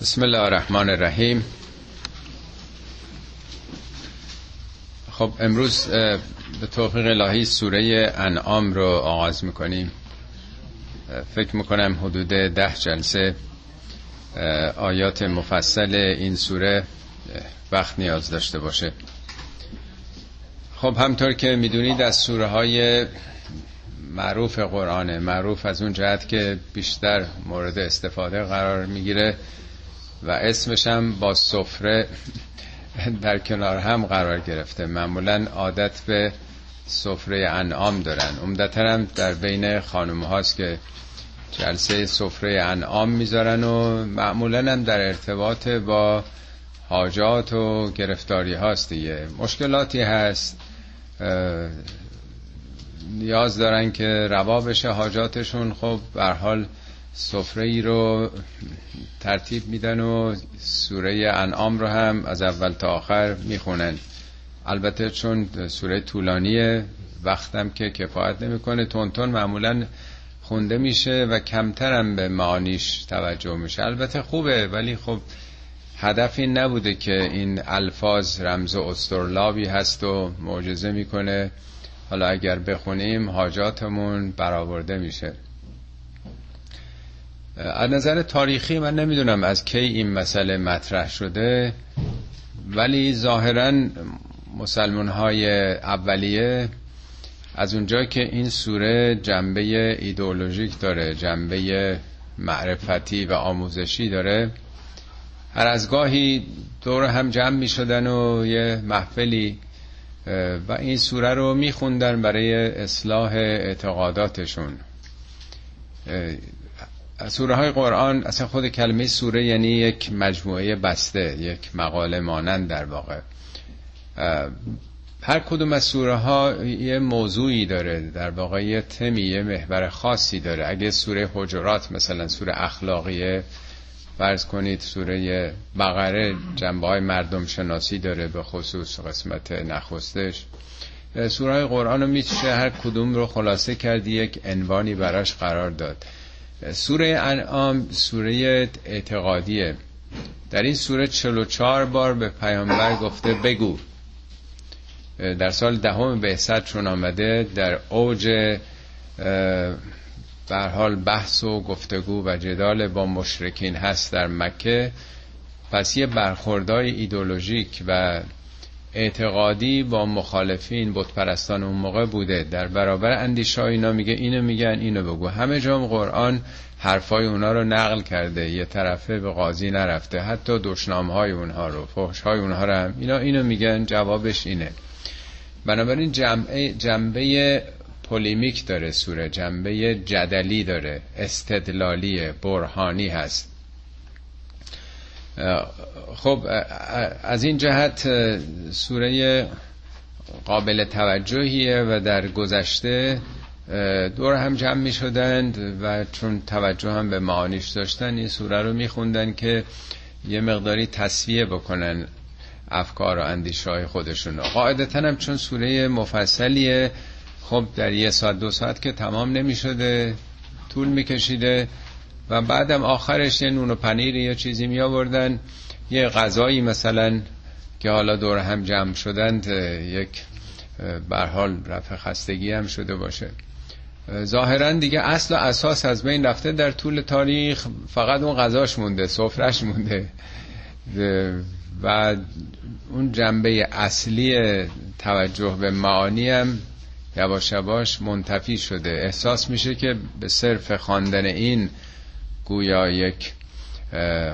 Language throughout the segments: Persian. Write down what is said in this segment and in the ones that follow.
بسم الله الرحمن الرحیم. خب امروز به توفیق الهی سوره انعام رو آغاز می‌کنیم. فکر می‌کنم حدود ده جلسه آیات مفصل این سوره وقت نیاز داشته باشه. خب همطور که می‌دونید از سوره های معروف قرآنه. معروف از اون جهت که بیشتر مورد استفاده قرار می‌گیره. و اسمش هم با سفره در کنار هم قرار گرفته. معمولا عادت به سفره انعام دارن. عمدتا هم در بین خانم هاست که جلسه سفره انعام می‌ذارن و معمولا هم در ارتباط با حاجات و گرفتاری هاست دیگه. مشکلاتی هست. نیاز دارن که روا بشه حاجاتشون. خب بر حال سفره ای رو ترتیب میدن و سوره انعام رو هم از اول تا آخر می‌خونن. البته چون سوره طولانیه وقتم که کفایت نمی‌کنه. تون معمولا خونده میشه و کمترم به معانیش توجه میشه. البته خوبه ولی خب هدف این نبوده که این الفاظ رمز استرلابی هست و معجزه می‌کنه. حالا اگر بخونیم حاجاتمون برآورده میشه. از نظر تاریخی من نمی‌دونم از کی این مسئله مطرح شده ولی ظاهرا مسلمان های اولیه از اونجا که این سوره جنبه ایدئولوژیک داره جنبه معرفتی و آموزشی داره هر از گاهی دور هم جمع می شدن و یه محفلی و این سوره رو می خوندن برای اصلاح اعتقاداتشون. سوره های قرآن اصلا خود کلمه سوره یعنی یک مجموعه بسته یک مقاله مانند در واقع. هر کدوم از سوره ها یه موضوعی داره در واقع یه تمی یه محور خاصی داره. اگه سوره حجرات مثلا سوره اخلاقیه فرض کنید سوره بقره جنبه های مردم شناسی داره به خصوص قسمت نخستش. سوره قرآن رو میشه هر کدوم رو خلاصه کردی یک عنوانی براش قرار داد. سوره انعام سوره اعتقادیه. در این سوره 44 بار به پیامبر گفته بگو. در سال دهم بعثت چون آمده در اوج بر حال بحث و گفتگو و جدال با مشرکین هست در مکه. پس یه برخوردای ایدولوژیک و اعتقادی با مخالفین بتپرستان اون موقع بوده. در برابر اندیشه اینا میگه اینو میگن اینو بگو. همه جام قرآن حرفای اونا رو نقل کرده. یه طرفه به قاضی نرفته. حتی دشنام های اونها رو فحش های اونها رو هم. اینا اینو میگن جوابش اینه. بنابراین جنبه, جنبه پولیمیک داره سوره. جنبه جدلی داره. استدلالی برهانی هست. خب از این جهت سوره قابل توجهیه و در گذشته دور هم جمع می شدند و چون توجه هم به معانیش داشتن این سوره رو می خوندن که یه مقداری تصویه بکنن افکار و اندیشه های خودشون قاعدتا هم چون سوره مفصلیه خب در یه ساعت دو ساعت که تمام نمی شده طول می کشیده و بعدم آخرش یه نون و پنیر یا چیزی می آوردن. یه غذایی مثلا که حالا دور هم جمع شدند یک حال رفع خستگی هم شده باشه. ظاهرا دیگه اصل و اساس از بین رفته در طول تاریخ فقط اون غذاش مونده سفرش مونده. و اون جنبه اصلی توجه به معانی هم یواش یواش منتفی شده. احساس میشه که به صرف خواندن این گویا یک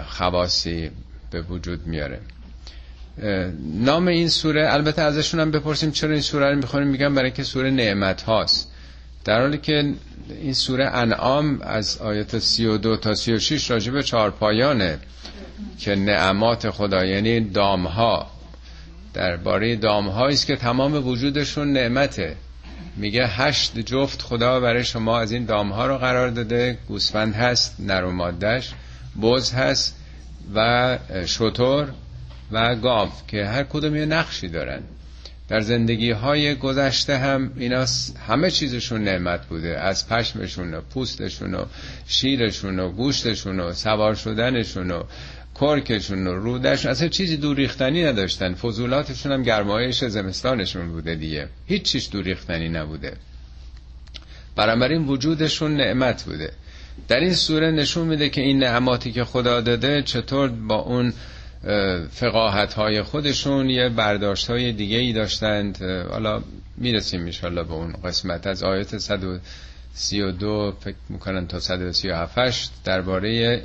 خواصی به وجود میاره. نام این سوره البته ازشون هم بپرسیم چرا این سوره رو می‌خونیم؟ میگم برای که سوره نعمت هاست. در حالی که این سوره انعام از آیت 32 تا 36 راجع به چهار پایانه که نعمات خدا یعنی دامها. درباره دامهایی است که تمام وجودشون نعمته. میگه هشت جفت خدا برای شما از این دامها رو قرار داده. گوسفند هست نر و مادش بز هست و شطور و گاو که هر کدوم یه نقشی دارن. در زندگی های گذشته هم اینا همه چیزشون نعمت بوده. از پشمشون و پوستشون و شیرشون و گوشتشون و سوار شدنشون و کرکشون و رودش اصلا چیزی دور ریختنی نداشتن. فضولاتشون هم گرمایش زمستانشون بوده دیگه. هیچ چیز دور ریختنی نبوده. بنابراین وجودشون نعمت بوده. در این سوره نشون میده که این نعماتی که خدا داده چطور با اون فقاهت های خودشون یه برداشت های دیگه ای داشتند حالا می‌رسیم میشالله به اون قسمت. از آیت 132 فکر می‌کنن تا 137 درباره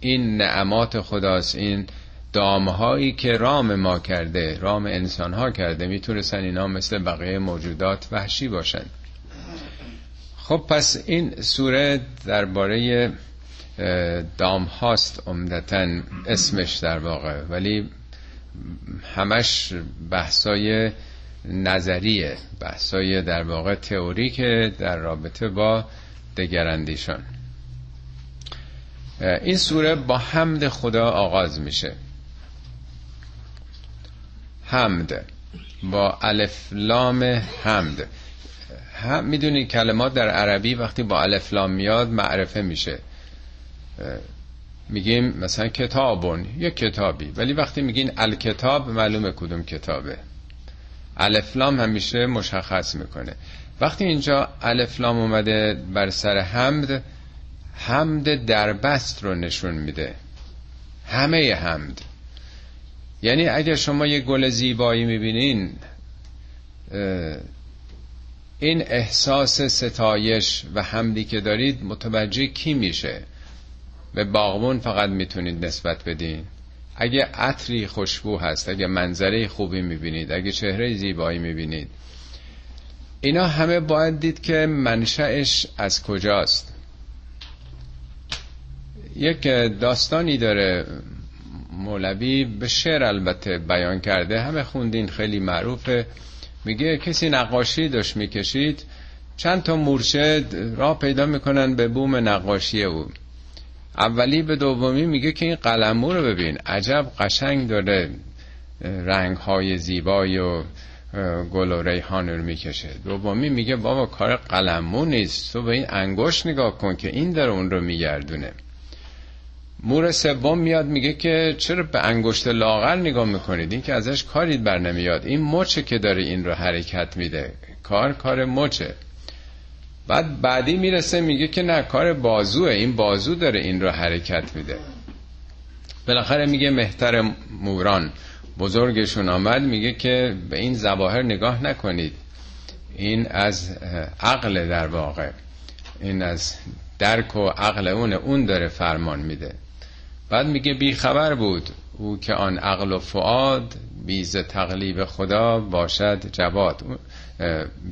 این نعمات خداست این دامهایی که رام ما کرده رام انسان ها کرده می‌تونستن اینا مثل بقیه موجودات وحشی باشن. خب پس این سوره درباره دام هاست عمدتا اسمش در واقع ولی همش بحثای نظریه بحثای در واقع تئوری که در رابطه با دگراندیشان. این سوره با حمد خدا آغاز میشه. حمد. با الف لام حمد. هم می‌دونی کلمات در عربی وقتی با الف لام میاد معرفه میشه. میگیم مثلا کتابون یک کتابی. ولی وقتی میگین الکتاب معلومه کدوم کتابه. الفلام همیشه مشخص می‌کنه. وقتی اینجا الفلام اومده بر سر حمد حمد دربست رو نشون میده. همه حمد. یعنی اگر شما یه گل زیبایی می‌بینین این احساس ستایش و حمدی که دارید متوجه کی میشه؟ به باغبون فقط می‌تونید نسبت بدین. اگه عطری خوشبو هست اگه منظره خوبی می‌بینید اگه چهره زیبایی می‌بینید اینا همه باید دید که منشأش از کجاست. یک داستانی داره مولوی به شعر البته بیان کرده همه خوندین خیلی معروفه. میگه کسی نقاشی داشت می‌کشید چند تا مرشد راه پیدا می‌کنن به بوم نقاشی او. اولی به دومی میگه که این قلمو رو ببین عجب قشنگ داره رنگ های زیبایی و گل و ریحان رو می‌کشه. دومی میگه بابا کار قلمو نیست تو به این انگشت نگاه کن که این داره اون رو میگردونه. مور سوم میاد میگه که چرا به انگشت لاغر نگاه می‌کنید؟ این که ازش کاری بر نمیاد. این مچه که داره این رو حرکت میده. کار کار مچه. بعد بعدی می‌رسه میگه که نه کار بازوه. این بازو داره این رو حرکت میده. بالاخره میگه مهتر موران. بزرگشون آمد میگه که به این زواهر نگاه نکنید. این از عقل در واقع. این از درک و عقل اون اون داره فرمان میده. بعد میگه بی خبر بود. او که آن عقل و فعاد بیز تقلیب خدا باشد جواد.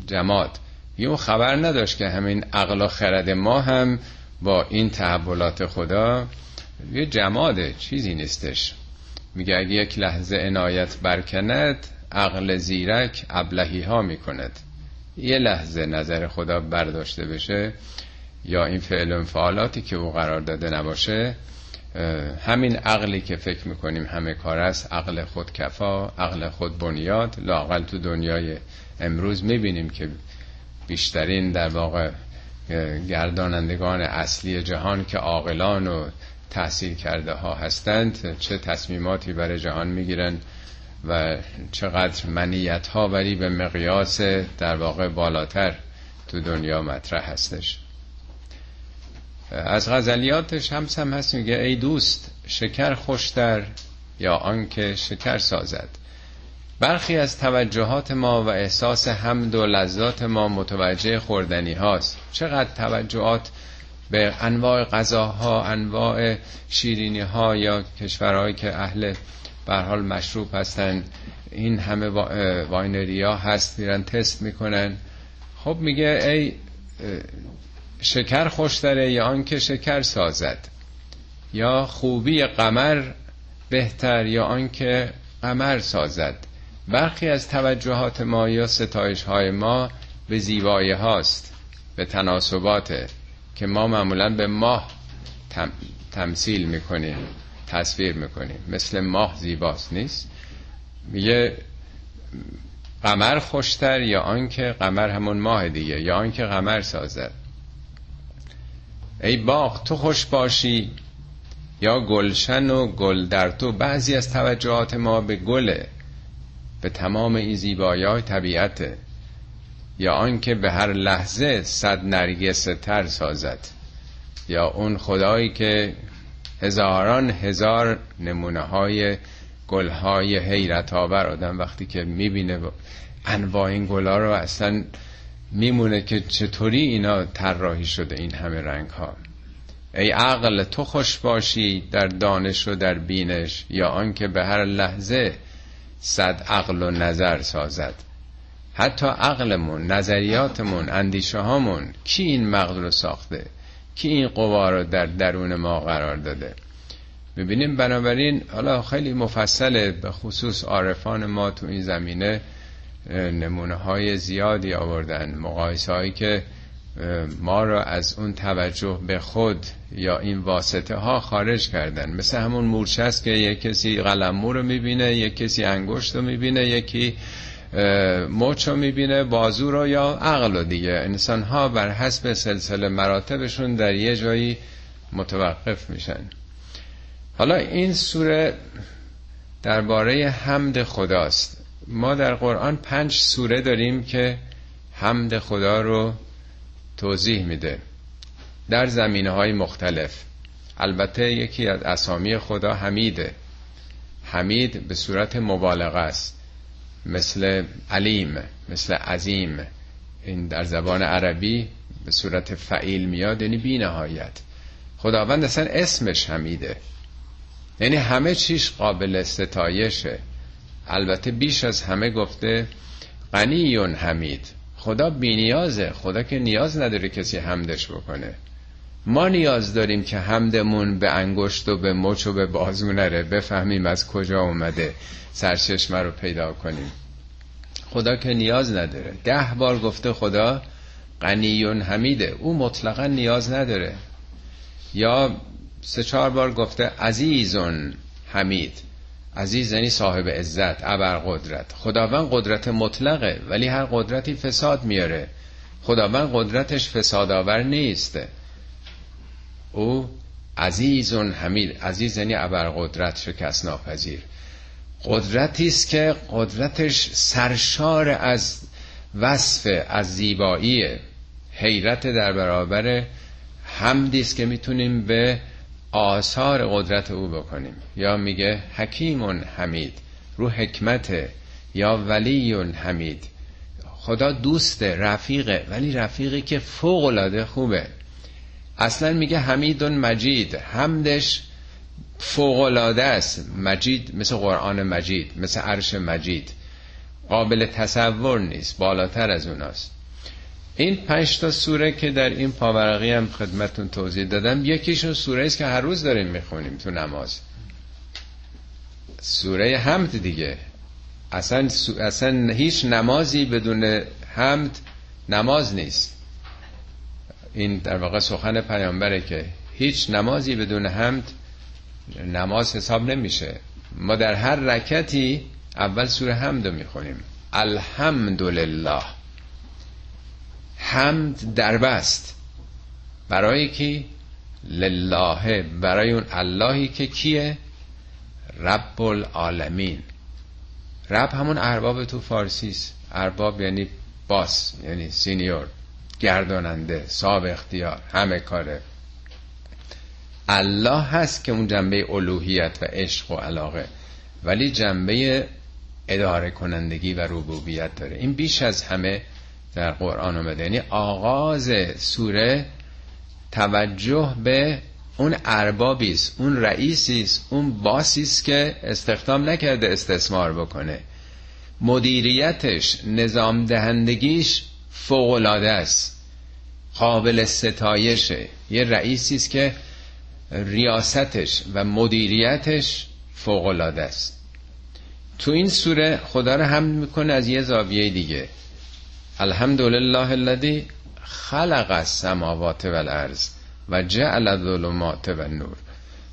جماد. یه خبر نداشت که همین عقل و خرد ما هم با این تحولات خدا یه جماده چیزی نیستش. میگه اگه یک لحظه عنایت برکند عقل زیرک ابلهی ها می‌کند. یه لحظه نظر خدا برداشته بشه یا این فعل و فعالاتی که او قرار داده نباشه همین عقلی که فکر می‌کنیم همه کار است عقل خود کفا عقل خود بنیاد. لاقل تو دنیای امروز می‌بینیم که بیشترین در واقع گردانندگان اصلی جهان که عاقلان و تحصیل کرده ها هستند چه تصمیماتی برای جهان می‌گیرن و چقدر منیت ها ولی به مقیاس در واقع بالاتر تو دنیا مطرح هستش. از غزلیاتش هم هم هست میگه ای دوست شکر خوشتر یا آنکه شکر سازد. برخی از توجهات ما و احساس حمد و لذات ما متوجه خوردنی هاست. چقدر توجهات به انواع غذاها انواع شیرینی ها یا کشورهایی که اهل به هر حال مشروب هستن این همه winery ها هست میرن تست می‌کنن. خب میگه ای شکر خوشتره یا آنکه شکر سازد. یا خوبی قمر بهتر یا آنکه قمر سازد. برخی از توجهات ما یا ستایش های ما به زیبایی هاست به تناسبات که ما معمولا به ماه تم، تمثیل می‌کنیم تصویر می‌کنیم. مثل ماه زیباست نیست؟ میگه قمر خوشتر یا آنکه قمر همون ماه دیگه یا آنکه قمر سازد. ای باغ تو خوش باشی. یا گلشن و گل در تو بعضی از توجهات ما به گله به تمام این زیبایی طبیعته یا آنکه به هر لحظه صد نرگس تر سازد. یا اون خدایی که هزاران هزار نمونه های گل های حیرت آور آدم وقتی که می‌بینه انواع این گل رو اصلا میمونه که چطوری اینا طراحی شده این همه رنگ ها ای عقل تو خوش باشی در دانش و در بینش یا آنکه به هر لحظه صد عقل و نظر سازد. حتی عقلمون نظریاتمون اندیشه هامون کی این مغز رو ساخته؟ کی این قوا رو در درون ما قرار داده؟ می‌بینیم بنابراین حالا خیلی مفصله به خصوص عارفان ما تو این زمینه. نمونه های زیادی آوردن مقایسه هایی که ما را از اون توجه به خود یا این واسطه ها خارج کردن. مثل همون مورچه است که یک کسی قلمو رو می‌بینه یک کسی انگشت رو می‌بینه یکی موچ رو می‌بینه بازو رو یا عقل رو دیگه. انسان ها بر حسب سلسله مراتبشون در یه جایی متوقف میشن. حالا این سوره درباره حمد خداست. ما در قرآن پنج سوره داریم که حمد خدا رو توضیح میده. در زمینه های مختلف. البته یکی از اسامی خدا حمیده. حمید به صورت مبالغه است. مثل علیم مثل عظیم. این در زبان عربی به صورت فعیل میاد یعنی بی نهایت خداوند اصلا اسمش حمیده. یعنی همه چیش قابل ستایشه. البته بیش از همه گفته غنیون حمید. خدا بینیازه. خدا که نیاز نداره کسی حمدش بکنه. ما نیاز داریم که حمدمون به انگشت و به مچ و به بازو نره. بفهمیم از کجا اومده سرچشمه رو پیدا کنیم. خدا که نیاز نداره. ده بار گفته خدا غنیون حمیده. او مطلقا نیاز نداره. یا سه چهار بار گفته عزیزون حمید. عزیز یعنی صاحب عزت ابر قدرت خداوند قدرت مطلقه ولی هر قدرتی فساد میاره. خداوند قدرتش فساد آور نیست. او عزیزون حمید. عزیز یعنی ابر قدرت شکست ناپذیر قدرتی است که قدرتش سرشار از وصف از زیبایی حیرت در برابر حمدی است که می‌تونیم به آثار قدرت او بکنیم. یا میگه حکیمون حمید رو حکمت یا ولی حمید. خدا دوست رفیقه ولی رفیقی که فوق العاده خوبه. اصلا میگه حمیدون مجید حمدش فوق العاده است. مجید مثل قرآن مجید مثل عرش مجید. قابل تصور نیست بالاتر از اوناست. این پنج تا سوره که در این پاورقی هم خدمتون توضیح دادم یکیشون سوره است که هر روز داریم می‌خونیم تو نماز. سوره حمد دیگه. اصلا, اصلا هیچ نمازی بدون حمد نماز نیست. این در واقع سخن پیامبره که هیچ نمازی بدون حمد نماز حساب نمیشه. ما در هر رکتی اول سوره حمد رو می‌خونیم. الحمدلله. حمد دربست برای کی؟ لله. برای اون اللهی که کیه؟ رب العالمین رب همون ارباب تو فارسیست ارباب یعنی باس یعنی سینیور گرداننده صاحب اختیار همه کاره. الله هست که اون جنبه الوهیت و عشق و علاقه ولی جنبه اداره کنندگی و ربوبیت داره. این بیش از همه در قرآن اومده یعنی آغاز سوره توجه به اون اربابی است اون رئیسی است اون باسی است که استخدام نکرده استثمار بکنه. مدیریتش نظام دهندگیش فوق العاده است. قابل ستایشه. یه رئیسی است که ریاستش و مدیریتش فوق العاده است. تو این سوره خدا رو هم می‌کنه از یه زاویه دیگه. الحمدلله الذی خلق السماوات والارض و جعل الظلمات و نور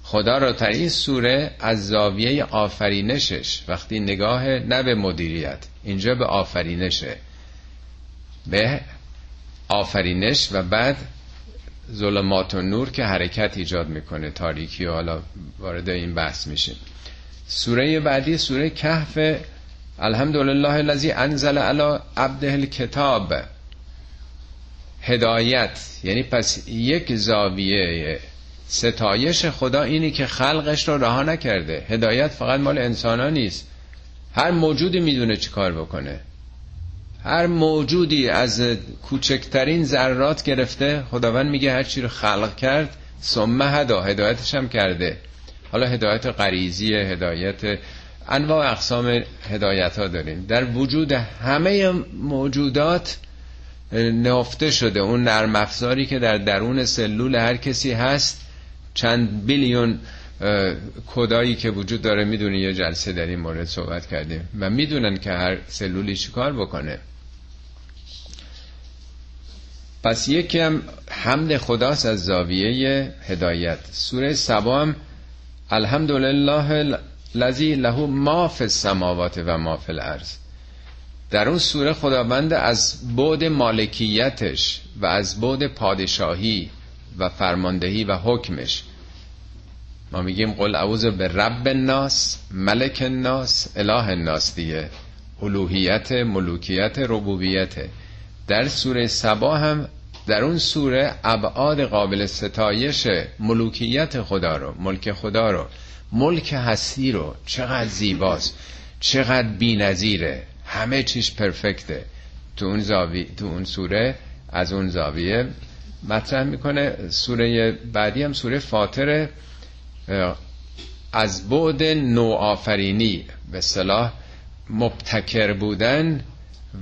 خدا را در این سوره از زاویه آفرینشش وقتی نگاه نه به مدیریت اینجا به آفرینشه به آفرینش و بعد ظلمات و نور که حرکت ایجاد می‌کنه تاریکی و حالا وارد این بحث میشیم. سوره بعدی سوره کهف الحمدلله الذی انزل علی عبده الکتاب. هدایت. یعنی پس یک زاویه ستایش خدا اینی که خلقش رو رها نکرده. هدایت فقط مال انسان ها نیست. هر موجودی می‌دونه چی کار بکنه. هر موجودی از کوچکترین ذرات گرفته خداوند میگه هر چی رو خلق کرد سمه هدا هدایتش هم کرده. حالا هدایت غریزی هدایت انواع اقسام هدایت ها داریم. در وجود همه موجودات نهفته شده. اون نرم افزاری که در درون سلول هر کسی هست چند بیلیون کدایی که وجود داره می‌دونی یه جلسه در این مورد صحبت کردیم و می‌دونن که هر سلولی چیکار بکنه. پس یکی هم حمد خداست از زاویه هدایت. سوره سبا هم الحمدلله لذی له ما فی السماوات و ما فی الارض. در اون سوره خداوند از بعد مالکیتش و از بعد پادشاهی و فرماندهی و حکمش. ما میگیم قل اعوذ به رب الناس ملک الناس اله الناس دیگه. الوهیت ملوکیت ربوبیت. در سوره سبا هم در اون سوره ابعاد قابل ستایش ملوکیت خدا رو ملک خدا رو. ملک هستی رو چقدر زیباست چقدر بی‌نظیره. همه چیش پرفکته. تو اون زاوی تو اون سوره از اون زاویه مطرح می‌کنه. سوره بعدی هم سوره فاطر از بعد نوآفرینی به صلاح مبتکر بودن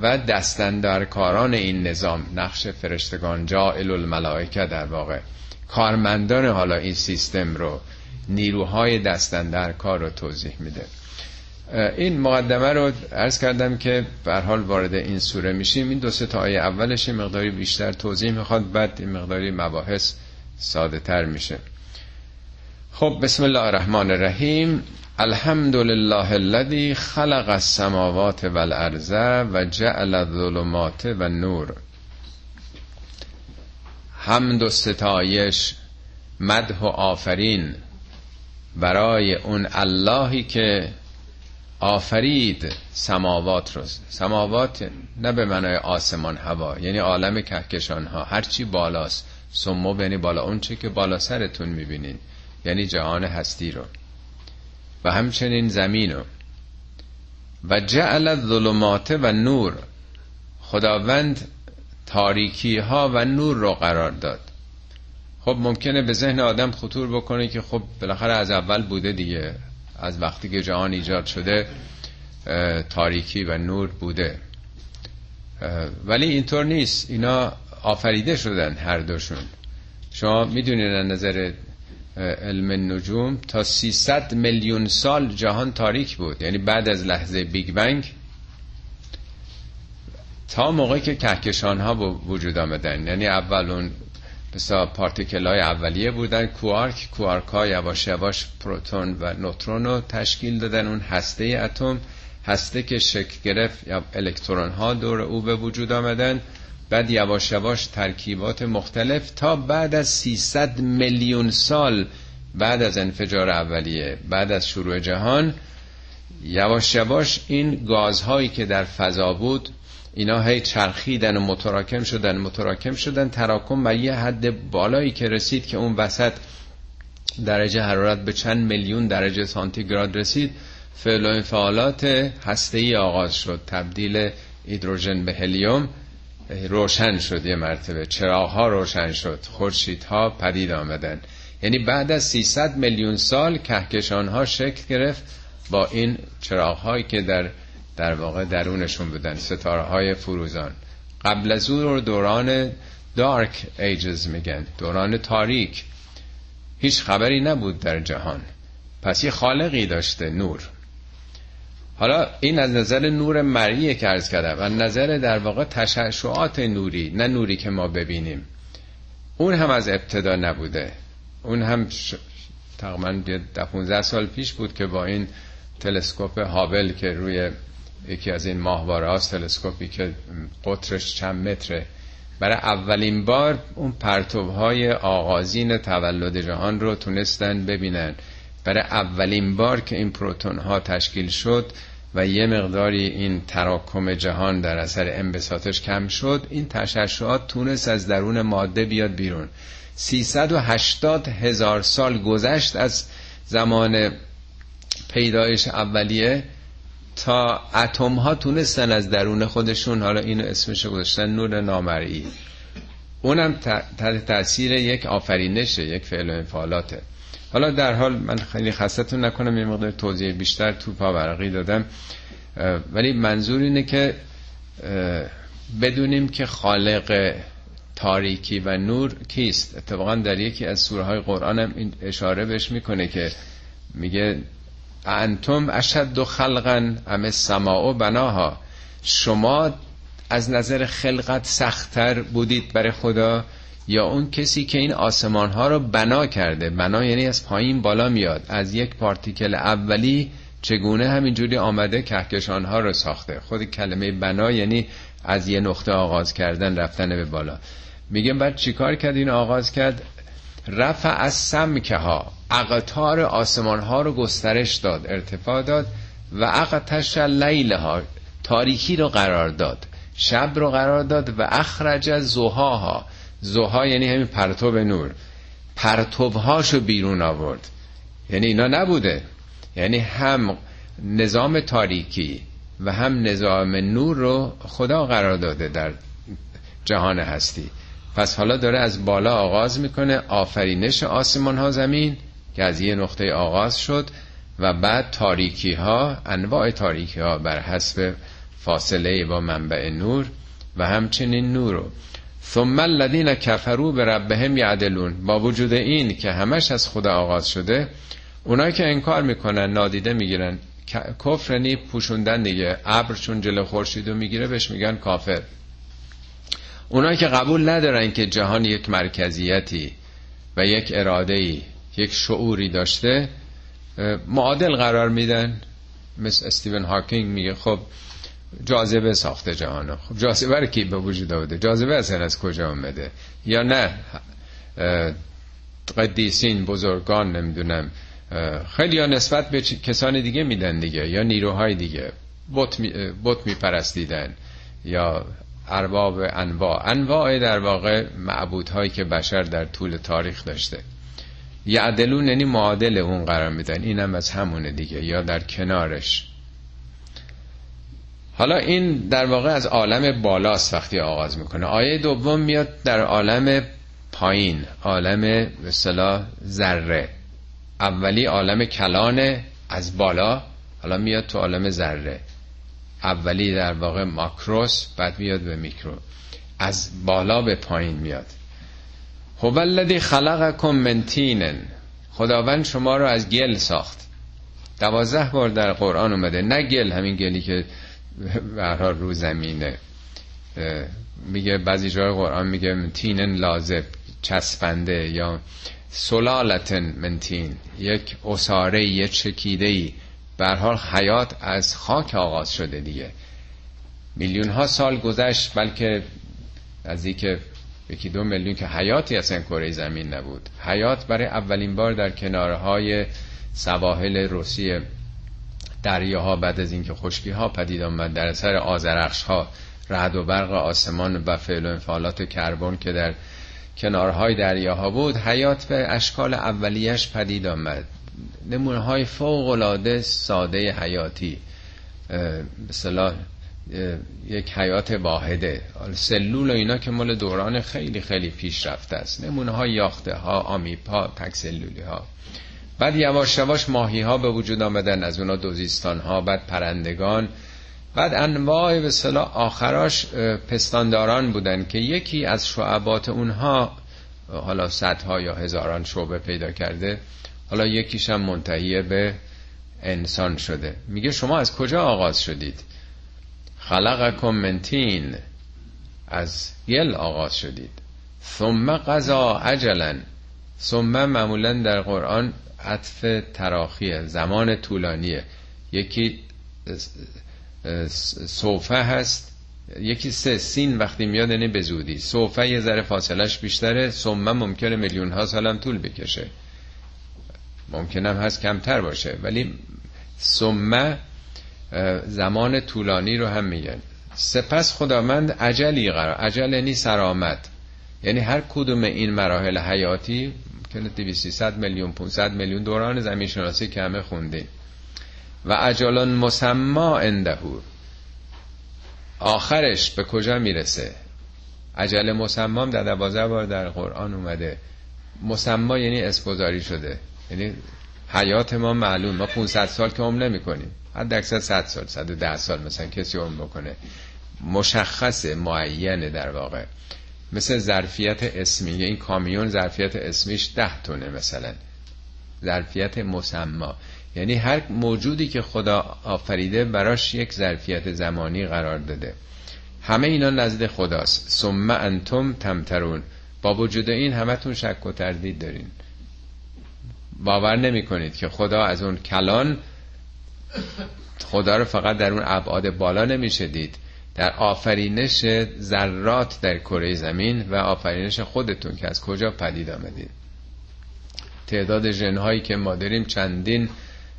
و دستندرکاران این نظام نقش فرشتگان جائل الملائکه در واقع. کارمندان حالا این سیستم رو نیروهای دستندرکار رو توضیح میده. این مقدمه رو ارز کردم که بر حال وارد این سوره میشیم. این دو سه تا آیه اولش مقداری بیشتر توضیح می‌خواد بعد این مقداری مباحث ساده تر میشه. خب بسم الله الرحمن الرحیم. الحمد لله الذي خلق السماوات والارض و جعل الظلمات و نور حمد و ستایش مدح و آفرین. برای اون اللهی که آفرید سماوات رو. سماوات نه به معنای آسمان هوا یعنی عالم کهکشان ها. هرچی بالاست سمو یعنی بالا. اون چه که بالا سرتون می‌بینین یعنی جهان هستی رو. و همچنین زمین رو. و جعل ظلمات و نور. خداوند تاریکی ها و نور رو قرار داد. خب ممکنه به ذهن آدم خطور بکنه که خب بالاخره از اول بوده دیگه. از وقتی که جهان ایجاد شده تاریکی و نور بوده. ولی اینطور نیست. اینا آفریده شدن هر دوشون. شما می‌دونید از نظر علم نجوم تا 300 میلیون سال جهان تاریک بود. یعنی بعد از لحظه بیگ بنگ تا موقعی که کهکشان ها وجود آمدن. یعنی اول اون بسا پارتیکل های اولیه بودن کوارک کوارک ها یواش یواش پروتون و نوترون رو تشکیل دادن. اون هسته اتم هسته که شکل گرفت یا الکترون ها دور او به وجود آمدن. بعد یواش یواش ترکیبات مختلف تا بعد از 300 میلیون سال بعد از انفجار اولیه بعد از شروع جهان یواش یواش این گازهایی که در فضا بود اینا هی چرخیدن و متراکم شدن متراکم شدن. تراکم و یه حد بالایی که رسید که اون وسط درجه حرارت به چند میلیون درجه سانتیگراد رسید. فعل و انفعالات هسته آغاز شد. تبدیل هیدروژن به هلیوم. روشن شد یه مرتبه. چراغ ها روشن شد. ها پدید آمدن. یعنی بعد از 300 میلیون سال کهکشان ها شکل گرفت با این چراغ هایی که در در واقع درونشون بودن. ستاره های فروزان. قبل از اون دوران دارک ایجز میگن. دوران تاریک. هیچ خبری نبود در جهان. پس یه خالقی داشته نور. حالا این از نظر نور مرئیه که ارز کردم. و نظر در واقع تشعشعات نوری. نه نوری که ما ببینیم. اون هم از ابتدا نبوده. اون هم ش... تقریبا 15 سال پیش بود که با این تلسکوپ هابل که روی یکی از این ماهواره هاست تلسکوپی که قطرش چند متره. برای اولین بار اون پرتوهای آغازین تولد جهان رو تونستن ببینن. برای اولین بار که این پروتون ها تشکیل شد و یه مقداری این تراکم جهان در اثر انبساطش کم شد این تشعشعات تونست از درون ماده بیاد بیرون. 380 هزار سال گذشت از زمان پیدایش اولیه تا اتم ها تونستن از درون خودشون حالا اینو اسمش گذاشتن نور نامرئی. اونم تحت تاثیر یک آفرینشه یک فعل و انفعالاته. حالا در حال من خیلی خستتون نکنم یه مقدار توضیح بیشتر تو پاورقی دادم. ولی منظور اینه که بدونیم که خالق تاریکی و نور کیست. اتفاقا در یکی از سوره های قرآن هم اشاره بهش می‌کنه که میگه انتم اشد خلقا ام السماء بناها. شما از نظر خلقت سختتر بودید برای خدا یا اون کسی که این آسمان ها رو بنا کرده؟ بنا یعنی از پایین بالا میاد. از یک پارتیکل اولی چگونه همینجوری آمده کهکشان ها رو ساخته؟ خود کلمه بنا یعنی از یه نقطه آغاز کردن رفتن به بالا. میگه بعد چیکار کرد؟ این آغاز کرد رفع از سمکه ها اقتار آسمان ها رو گسترش داد ارتفاع داد و اقتش لیل ها تاریکی رو قرار داد شب رو قرار داد و اخرج زوها ها زوها یعنی همین پرتوب نور. پرتوبهاشو بیرون آورد. یعنی اینا نبوده. یعنی هم نظام تاریکی و هم نظام نور رو خدا قرار داده در جهان هستی. پس حالا داره از بالا آغاز می‌کنه آفرینش آسمان ها زمین که از یه نقطه آغاز شد و بعد تاریکی ها انواع تاریکی ها بر حسب فاصله با منبع نور و همچنین نور رو. ثم الذین کفروا به ربهم یعدلون. با وجود این که همش از خدا آغاز شده اونایی که انکار می‌کنن نادیده می‌گیرن. کفرنی پوشوندن دیگه. ابر چون جلو خورشید رو می‌گیره بهش میگن کافر. اونایی که قبول ندارن که جهان یک مرکزیتی و یک اراده ای یک شعوری داشته معادل قرار میدن. مثل استیون هاکینگ میگه خب جاذبه ساخته جهانو. خب جاذبه رو کی به وجود آورده؟ جاذبه اصلا از کجا اومده؟ یا نه؟ قدیسین بزرگان نمی‌دونم. خیلی یا نسبت به کسان دیگه میدن دیگه. یا نیروهای دیگه. بت میپرستیدن. یا ارباب انواع. انواع در واقع معبودهایی که بشر در طول تاریخ داشته. یعدلون یعنی معادل اون قرار میدن. اینم از همونه دیگه یا در کنارش. حالا این در واقع از عالم بالاست وقتی آغاز می‌کنه. آیه دوم میاد در عالم پایین عالم به ذره. اولی عالم کلانه از بالا حالا میاد تو عالم ذره. اولی در واقع ماکروس بعد میاد به میکرو. از بالا به پایین میاد. هو الذی خلقکم من تین خداوند شما رو از گل ساخت. دوازده بار در قرآن اومده. نه گل همین گلی که برها رو زمینه. میگه بعضی جای قرآن میگه تینن لازب چسبنده یا سلالتن منتین یک اصاره یک چکیده ای حال حیات از خاک آغاز شده دیگه. میلیون ها سال گذشت بلکه از که یکی دو میلیون که حیاتی اصلا کره زمین نبود. حیات برای اولین بار در کنارهای سواحل روسیه دریاها بعد از اینکه خشکی ها پدید آمد در اثر آزرخش ها رعد و برق آسمان و فعل و انفعالات کربن که در کنارهای دریاها بود حیات به اشکال اولیش پدید آمد. نمونه های فوق العاده ساده حیاتی مثلا یک حیات واحده. سلول و اینا که مال دوران خیلی خیلی پیش رفته است. نمونه های یاخته ها آمیپا تک سلولی ها بعد یواش یواش ماهی ها به وجود آمدن از اونا دوزیستان ها بعد پرندگان. بعد انواع به صلاح آخراش پستانداران بودن که یکی از شعبات اونها حالا صدها یا هزاران شعبه پیدا کرده حالا یکیش هم منتهی به انسان شده. میگه شما از کجا آغاز شدید؟ خلقکم منتین از گل آغاز شدید. ثم قضا عجلا ثم معمولا در قرآن عطف تراخیه زمان طولانیه. یکی صوفه هست یکی سه سین وقتی میاد یعنی به زودی. صوفه یه ذره فاصلش بیشتره سمه ممکنه میلیون ها سالم طول بکشه. ممکنم هست کمتر باشه. ولی سمه زمان طولانی رو هم میگن. سپس خداوند عجلی قرار عجل یعنی سرامت یعنی هر کدوم این مراحل حیاتی که 200 میلیون 500 میلیون دوران زمین شناسی که همه خوندین و اجالان مسما اندهور آخرش به کجا می‌رسه؟ عجل مسمام در دوازه بار در قرآن اومده. مسما یعنی اسپوزاری شده. یعنی حیات ما معلوم ما 500 سال که عمر نمی کنیم حد اکثر 100 سال 110 سال مثلا کسی عمر بکنه. مشخص معینه در واقع. مثل ظرفیت اسمی این کامیون ظرفیت اسمیش ده تونه مثلا. ظرفیت مسما. یعنی هر موجودی که خدا آفریده براش یک ظرفیت زمانی قرار داده. همه اینا نزد خداست. ثم انتم تمترون. با وجود این همتون شک و تردید دارین. باور نمی کنید که خدا از اون کلان خدا رو فقط در اون ابعاد بالا نمیشه دید. در آفرینش ذرات در کره زمین و آفرینش خودتون که از کجا پدید آمدید. تعداد جنهایی که ما داریم چندین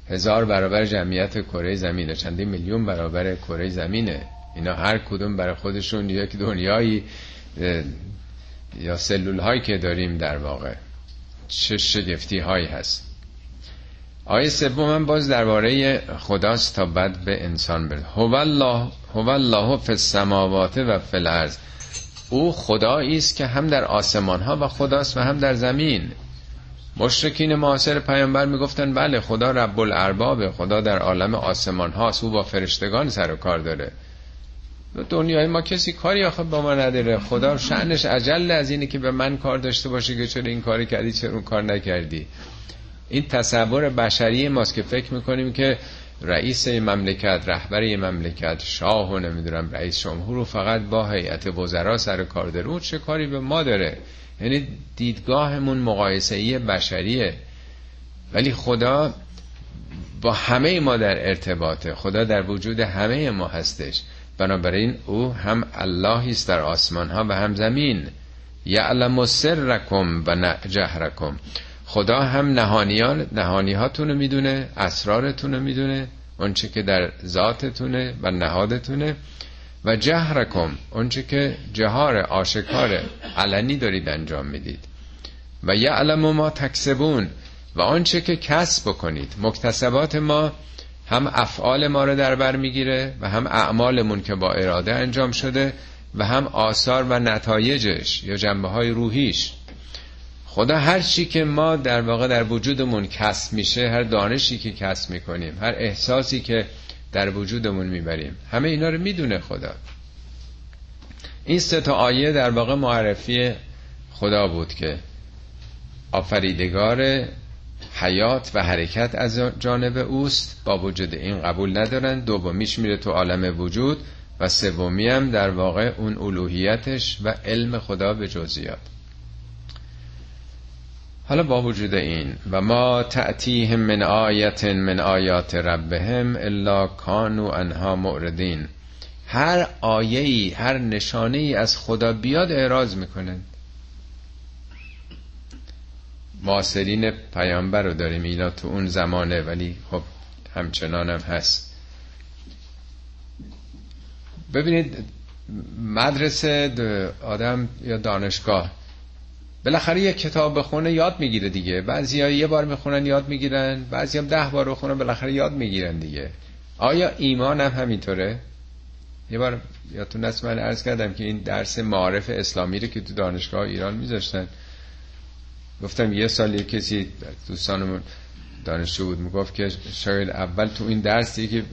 هزار برابر جمعیت کره زمینه چندین میلیون برابر کره زمینه. اینا هر کدوم برای خودشون یک دنیایی یا سلول هایی که داریم در واقع. چه شگفتی هایی هست. آیه سوم من باز درباره خداست تا بعد به انسان برد. هو الله هو الله و فی الارض. او خدایی است که هم در آسمان ها و خداست و هم در زمین. مشرکین معاصر پیامبر می‌گفتن بله خدا رب الارباب خدا در عالم آسمان هاست او با فرشتگان سر و کار داره. دنیای ما کسی کاری آخه با ما نداره. خدا شعنش عجل از اینه که به من کار داشته باشه که چرا این کاری کردی چرا اون کار نکردی. این تصور بشری ماست که فکر می‌کنیم که رئیس مملکت رهبر مملکت شاه و نمی‌دونم رئیس جمهور رو فقط با هیئت وزرا سر کار داره. اون چه کاری به ما داره؟ یعنی دیدگاهمون مقایسه بشریه. ولی خدا با همه ما در ارتباطه. خدا در وجود همه ما هستش. بنابراین او هم اللهی است در آسمان ها و هم زمین. یعلم سرکم و جهرکم. خدا هم نهانیان نهانی هاتون رو می‌دونه اسرارتون رو می‌دونه اونچه که در ذاتتونه و نهادتونه. و جهرکم اونچه که جهار آشکار علنی دارید انجام می‌دید. و یعلم ما تکسبون و آنچه که کسب بکنید. مکتسبات ما هم افعال ما رو در بر می‌گیره و هم اعمالمون که با اراده انجام شده و هم آثار و نتایجش یا جنبه های روحیش. خدا هر چی که ما در واقع در وجودمون کسب میشه هر دانشی که کسب می‌کنیم هر احساسی که در وجودمون می‌بریم همه اینا رو می‌دونه خدا. این سه تا آیه در واقع معرفی خدا بود که آفریدگار حیات و حرکت از جانب اوست. با وجود این قبول ندارن. دومیش میره تو عالم وجود و سومی هم در واقع اون الوهیتش و علم خدا به جزئیات حالا با وجود این و ما تأتیهم من آیت من آیات ربهم الا کانو انها معرضین. هر آیه‌ای هر نشانه از خدا بیاد اعراض می‌کنن. معاصرین پیامبر رو داریم اینا تو اون زمانه ولی خب همچنان هم هست. ببینید مدرسه آدم یا دانشگاه بالاخره یه کتاب بخونه یاد می‌گیره دیگه. بعضی ها یه بار می‌خونن یاد می‌گیرن. بعضی هم ده بار بخونن بالاخره یاد می‌گیرن دیگه. آیا ایمان هم همینطوره؟ یه بار یادتون نست من عرض کردم که این درس معارف اسلامی رو که تو دانشگاه ایران میذاشتن. گفتم یه سال یه کسی دوستانمون دانشجو بود می‌گفت که شاید اول تو این درسی که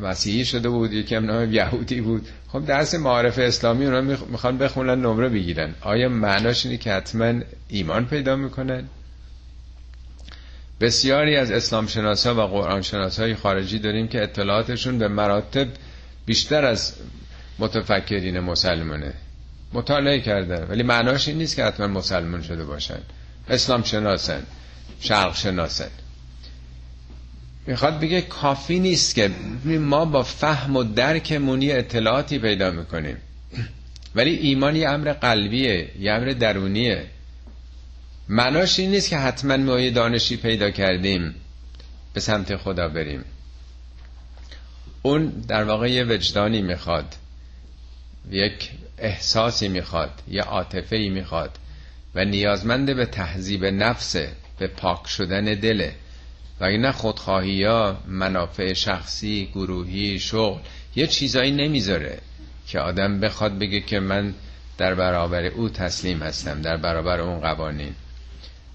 مسیحی شده بود یکی هم نام یهودی بود. خب درس معارف اسلامی اونا می‌خوان بخونن نمره بگیرن. آیا معناش اینه که حتما ایمان پیدا می‌کنن؟ بسیاری از اسلام شناسا و قرآن شناسای خارجی داریم که اطلاعاتشون به مراتب بیشتر از متفکرین مسلمانه. مطالعه کردن ولی معناش این نیست که حتما مسلمان شده باشن. اسلام شناسن. شرق شناسن. می‌خواد بگه کافی نیست که ما با فهم و درکمون اطلاعاتی پیدا می‌کنیم. ولی ایمان یه امر قلبیه یه امر درونیه. معناش این نیست که حتما ما یه دانشی پیدا کردیم به سمت خدا بریم. اون در واقع یه وجدانی می‌خواد. یک احساسی می‌خواد یه عاطفه ای می‌خواد و نیازمنده به تهذیب نفسه به پاک شدن دله و نه خودخواهی ها منافع شخصی گروهی شغل یه چیزایی نمی‌ذاره که آدم بخواد بگه که من در برابر او تسلیم هستم در برابر اون قوانین.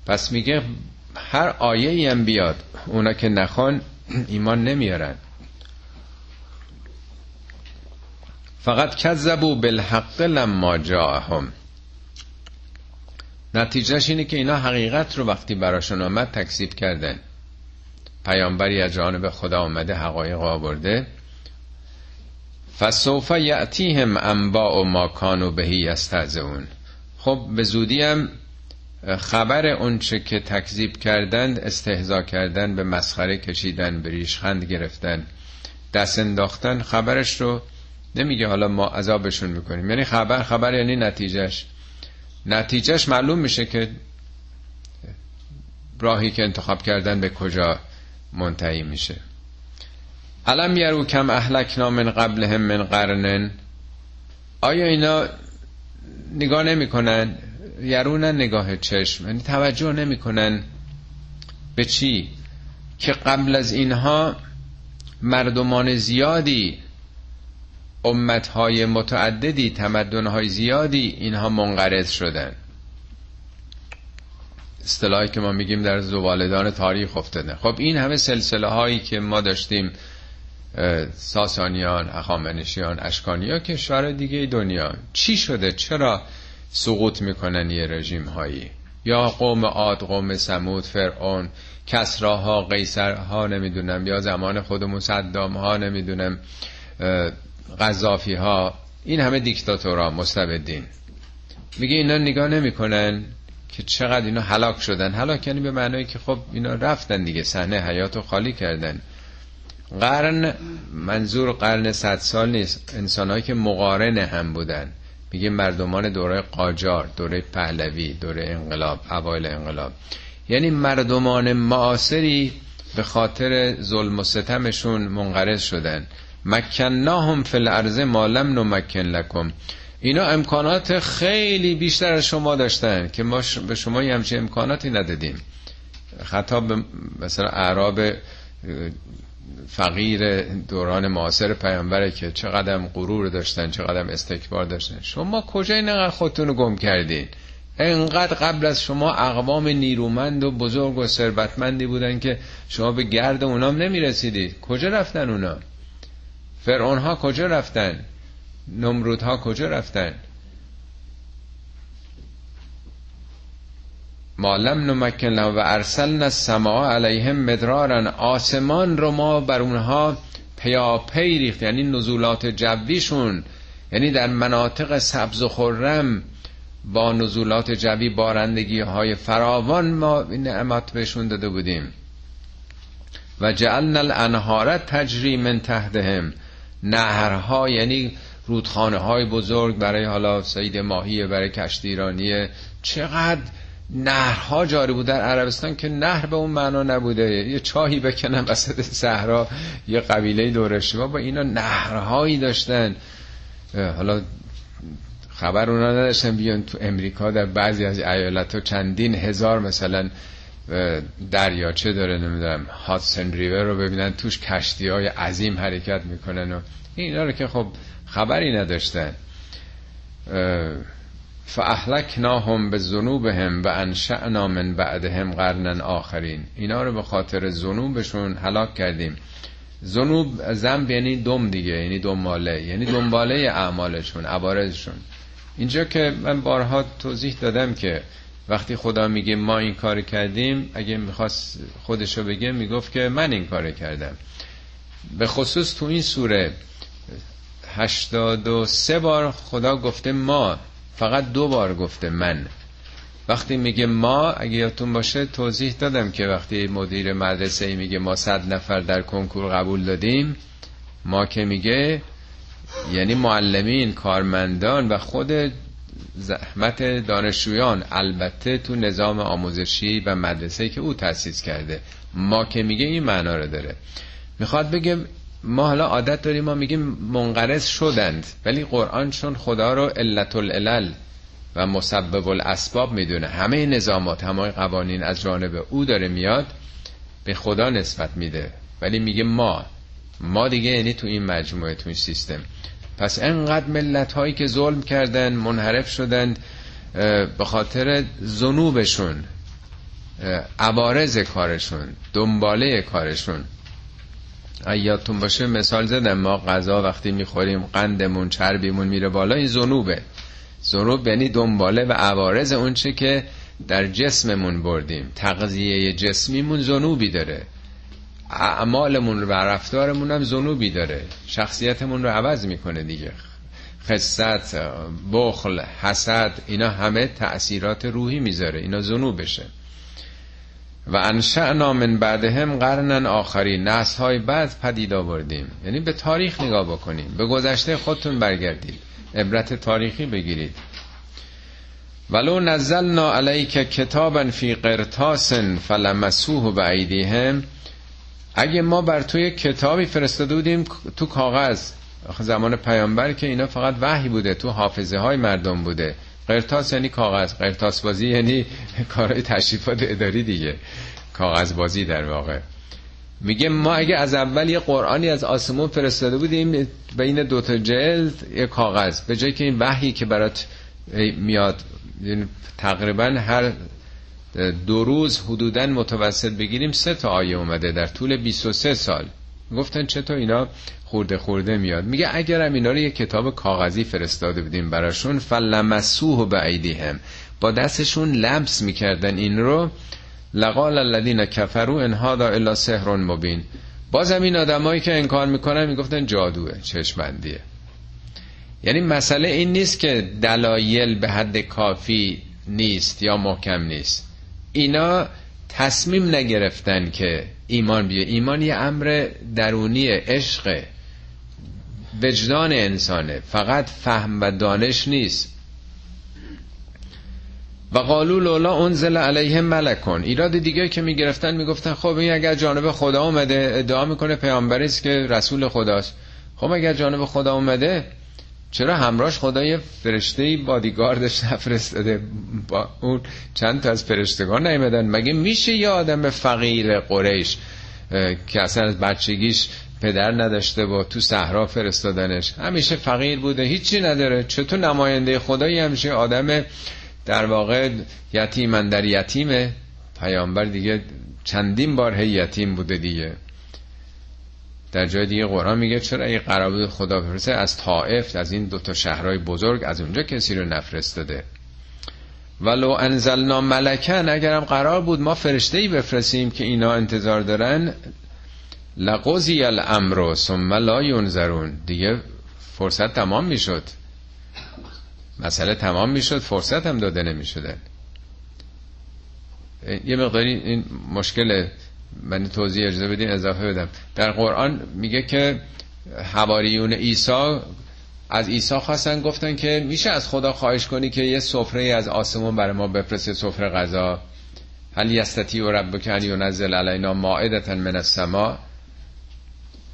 پس میگه هر آیه ای هم بیاد اونا که نخوان ایمان نمیارن. فقط کذبو بالحق لما جاءهم. نتیجهش اینه که اینا حقیقت رو وقتی براشون آمد تکذیب کردن. پیامبری از جانب خدا آمده حقایق آورده. فسوف یعتیهم انباء ما کانوا بهی یستهزئون خب به زودی هم خبر اونچه که تکذیب کردند استهزا کردن به مسخره کشیدن به ریشخند گرفتن دست انداختن خبرش رو نمیگه حالا ما عذابشون می‌کنیم. یعنی خبر خبر یعنی نتیجهش نتیجهش معلوم میشه که راهی که انتخاب کردن به کجا منتهی میشه. علم یرو کم اهلکنا من قبلهم من قرنن. آیا اینا نگاه نمی‌کنن؟ یرونن نگاه چشم. یعنی توجه نمی‌کنن به چی؟ که قبل از اینها مردمان زیادی امتهای متعددی تمدنهای زیادی اینها منقرض شدن. اصطلاحی که ما میگیم در زوالدان تاریخ افتاده. خب این همه سلسله هایی که ما داشتیم ساسانیان اخامنشیان اشکانیا کشور دیگه دنیا چی شده؟ چرا سقوط می‌کنن یه رژیم هایی یا قوم عاد قوم سمود فرعون کسراها قیصرها نمی‌دونم یا زمان خودمون صدام ها نمی‌دونم غذافی ها این همه دیکتاتورها مستبدین. میگه اینا نگاه نمی‌کنن که چقدر اینا هلاک شدن. هلاک یعنی به معنی که خب اینا رفتن دیگه صحنه حیاتو خالی کردن. قرن منظور قرن صد سال نیست. انسانهایی که مقارن هم بودن. میگه مردمان دوره قاجار دوره پهلوی دوره انقلاب اوایل انقلاب. یعنی مردمان معاصری به خاطر ظلم و ستمشون منقرض شدن. مکناهم فی الارض ما لم نمکن لکم. اینا امکانات خیلی بیشتر از شما داشتن که ما به شما همچین امکاناتی ندادیم. خطاب مثلا اعراب فقیر دوران معاصر پیامبره که چقدر غرور داشتن چقدر استکبار داشتن. شما کجا اینقدر خودتون رو گم کردین؟ انقدر قبل از شما اقوام نیرومند و بزرگ و ثروتمندی بودن که شما به گرد اونام نمی‌رسیدید کجا رفتن اونا؟ فرعون ها کجا رفتن؟ نمرود ها کجا رفتن؟ ما لم نمکن و ارسلنا السماء علیهم مدرارا آسمان رو ما بر اونها پیاپی ریخت یعنی نزولات جویشون یعنی در مناطق سبز و خرم با نزولات جوی بارندگی های فراوان ما این نعمت بهشون داده بودیم. و جعلنا الانهار تجری من تحتهم. نهرها یعنی رودخانه های بزرگ برای حالا سید ماهی برای کشتیرانی چقدر نهرها جاری بود در عربستان که نهر به اون معنا نبوده. یه چاهی بکنن وسط صحرا یه قبیله دورش با اینا نهرهایی داشتن. حالا خبر اونا نداشتن. بیان تو امریکا در بعضی از ایالت ها چندین هزار مثلا دریاچه داره نمی‌دونم هاتسن ریور رو ببینن توش کشتی های عظیم حرکت می‌کنن و اینا رو که خب خبری نداشتن. فاهلکناهم به ذنوبهم و انشأنا من بعدهم قرنن آخرین. اینا رو به خاطر ذنوبشون هلاک کردیم. ذنوب ذنب یعنی دم دیگه یعنی دنباله یعنی دنباله اعمالشون عوارضشون. اینجا که من بارها توضیح دادم که وقتی خدا میگه ما این کار کردیم اگه می‌خواست خودشو بگه می‌گفت که من این کار کردم. به خصوص تو این سوره هشتاد و سه بار خدا گفته ما فقط دو بار گفته من. وقتی میگه ما اگه یادتون باشه توضیح دادم که وقتی مدیر مدرسه میگه ما صد نفر در کنکور قبول دادیم ما که میگه یعنی معلمین کارمندان و خود زحمت دانشجویان. البته تو نظام آموزشی و مدرسه که او تأسیس کرده. ما که میگه این معنا رو داره. می‌خواد بگه ما حالا عادت داریم ما میگیم منقرض شدند. ولی قرآن چون خدا رو علت العلل و مسبب الاسباب می‌دونه. همه نظامات همه قوانین از جانب او داره میاد به خدا نسبت میده. ولی میگه ما. ما دیگه یعنی تو این مجموعه تو این سیستم. پس انقدر ملت هایی که ظلم کردن منحرف شدند به خاطر زنوبشون عوارض کارشون دنباله کارشون. یادتون باشه مثال زدم ما غذا وقتی می‌خوریم قندمون چربیمون میره بالا این زنوبه زنوب یعنی دنباله و عوارض اونچه که در جسممون بردیم. تغذیه جسمیمون زنوبی داره. اعمالمون و رفتارمون هم زنوبی داره. شخصیتمون رو عوض می‌کنه دیگه. خصت بخل حسد اینا همه تأثیرات روحی می‌ذاره. اینا زنوبشه و انشأنا من بعدهم قرنن آخری. نسل های بعد پدید آوردیم. یعنی به تاریخ نگاه بکنیم. به گذشته خودتون برگردید. عبرت تاریخی بگیرید. ولو نزلنا علیک کتابا فی قرطاس فلمسوه بعیدیهم اگه ما بر توی کتابی فرستاده بودیم تو کاغذ زمان پیامبر که اینا فقط وحی بوده تو حافظه های مردم بوده. قرتاس یعنی کاغذ قرتاس بازی یعنی کارهای تشریفات اداری دیگه. کاغذ بازی در واقع. میگه ما اگه از اول یه قرآنی از آسمون فرستاده بودیم بین دوتا جلد یه کاغذ. به جای که این وحی که برات میاد یعنی تقریبا هر دو روز حدودا متوسط بگیریم سه تا آیه اومده در طول 23 سال. گفتن چطور اینا خورده خورده میاد. میگه اگرم اینا رو یه کتاب کاغذی فرستاده بودیم براشون فلمسوه به هم با دستشون لمس می‌کردن این رو. لقال الذین کفروا ان هذا الا سحر مبین. بازم این آدمایی که انکار می‌کنن می‌گفتن جادوه چشمندیه. یعنی مسئله این نیست که دلایل به حد کافی نیست یا محکم نیست. اینا تصمیم نگرفتن که ایمان بیه. ایمان یه امر درونی عشق وجدان انسانه. فقط فهم و دانش نیست. و قالو لولا انزل علیه ملکون ایراد دیگه که می‌گرفتن می‌گفتن خب این اگر جانب خدا اومده ادعا می‌کنه پیامبری است که رسول خداست. خب اگر جانب خدا اومده چرا همراش خدا یه فرشته بادیگاردش نفرستاده؟ با اون چند تا از فرشتگان نیمدن مگه میشه یه آدم فقیر قریش که اصلا از بچگیش پدر نداشته با تو صحرا فرستادنش؟ همیشه فقیر بوده هیچی نداره. چطور نماینده خدایی همیشه آدم در واقع یتیمن در یتیمه؟ پیامبر دیگه چندین بار هی یتیم بوده دیگه. در جای دیگه قرآن میگه چرا این قرار خدا بفرسته از طائف از این دوتا شهرهای بزرگ از اونجا کسی رو نفرستاده؟ ولو انزلنا ملکن اگرم قرار بود ما فرشته ای بفرستیم که اینا انتظار دارن لقضی الامر ثم لا ینظرون. دیگه فرصت تمام می‌شد. مسئله تمام می‌شد فرصت هم داده نمی‌شدن. یه مقداری این مشکل من توضیح اجازه بدین اضافه بدم. در قرآن میگه که حواریون عیسی از عیسی خواستن گفتن که میشه از خدا خواهش کنی که یه سفره از آسمون برای ما بفرسته سفره غذا. هل یستتی و ربک ان ینزل علینا مائدتا من السما.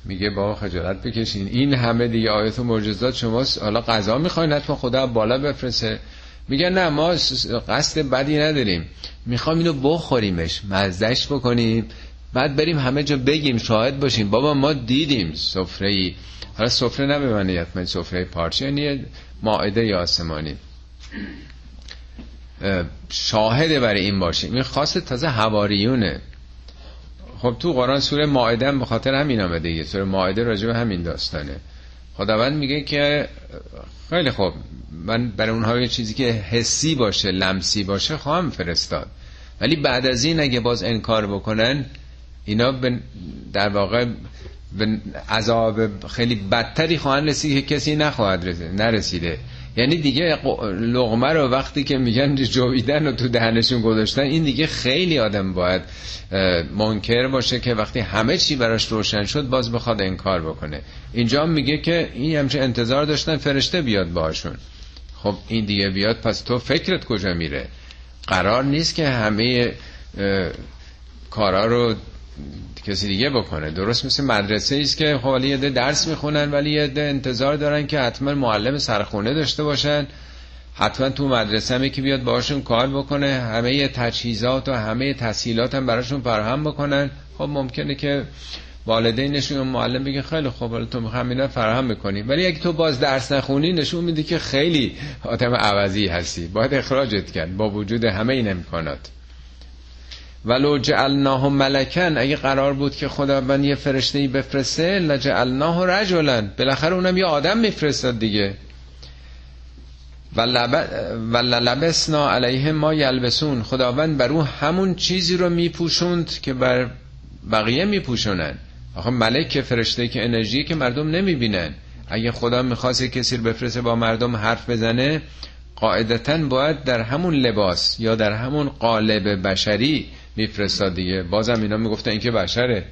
میگه با خجالت بکشین. این همه دیگه آیت و معجزات شما حالا غذا می‌خواین حتما خدا بالا بفرسته. میگه نه ما قصد بدی نداریم. می‌خوام اینو بخوریمش. مزدش بکنیم. بعد بریم همه جا بگیم شاهد باشیم. بابا ما دیدیم سفره ای حالا سفره نبیمانی حتما سفره پارچه یعنی ماعده آسمانی شاهده برای این باشیم. این خاص تازه هواریونه خب تو قرآن سوره ماعده هم بخاطر همین آمده دیگه. سوره ماعده راجع به همین داستانه. خداوند میگه که خیلی خوب. من برای اونها یه چیزی که حسی باشه لمسی باشه خواهم فرستاد. ولی بعد از این اگه باز انکار بکنن اینا در واقع به عذاب خیلی بدتری خواهند رسید که کسی نخواهد رسید نرسیده. یعنی دیگه لغمه رو وقتی که میگن جویدن و تو دهنشون گذاشتن این دیگه خیلی آدم باید منکر باشه که وقتی همه چی براش روشن شد باز بخواد انکار بکنه. اینجا میگه که این همچه انتظار داشتن فرشته بیاد باشون خب این دیگه بیاد پس تو فکرت کجا میره؟ قرار نیست که همه کارا رو کسی دیگه بکنه. درست مثل مدرسه است که خب یه درس می‌خونن ولی یه انتظار دارن که حتما معلم سرخونه داشته باشن. حتما تو مدرسه هم که بیاد باشون کار بکنه همه تجهیزات و همه تسهیلات هم براشون فراهم بکنن. خب ممکنه که والدینشون معلم بگه خیلی خوب حالا تو می‌خوام فراهم می‌کنی ولی اگه تو باز درس نخونی نشون میده که خیلی آدم عوضی هستی. باید اخراجت کرد با وجود همه این امکانات. ولو جعلناه ملکن. اگه قرار بود که خداوند یه فرشته ای بفرسته لجعلناه رجلا بالاخره اونم یه آدم میفرستاد دیگه. و لبسنا علیهم ما یلبسون. خداوند بر او همون چیزی رو میپوشوند که بر بقیه میپوشونن. آخه ملک که فرشته که انرژی که مردم نمی‌بینن. اگه خدا می‌خواست کسی رو بفرسته با مردم حرف بزنه قاعدتا باید در همون لباس یا در همون قالب بشری میفرستاد دیگه بازم اینا می‌گفتن این که بشره.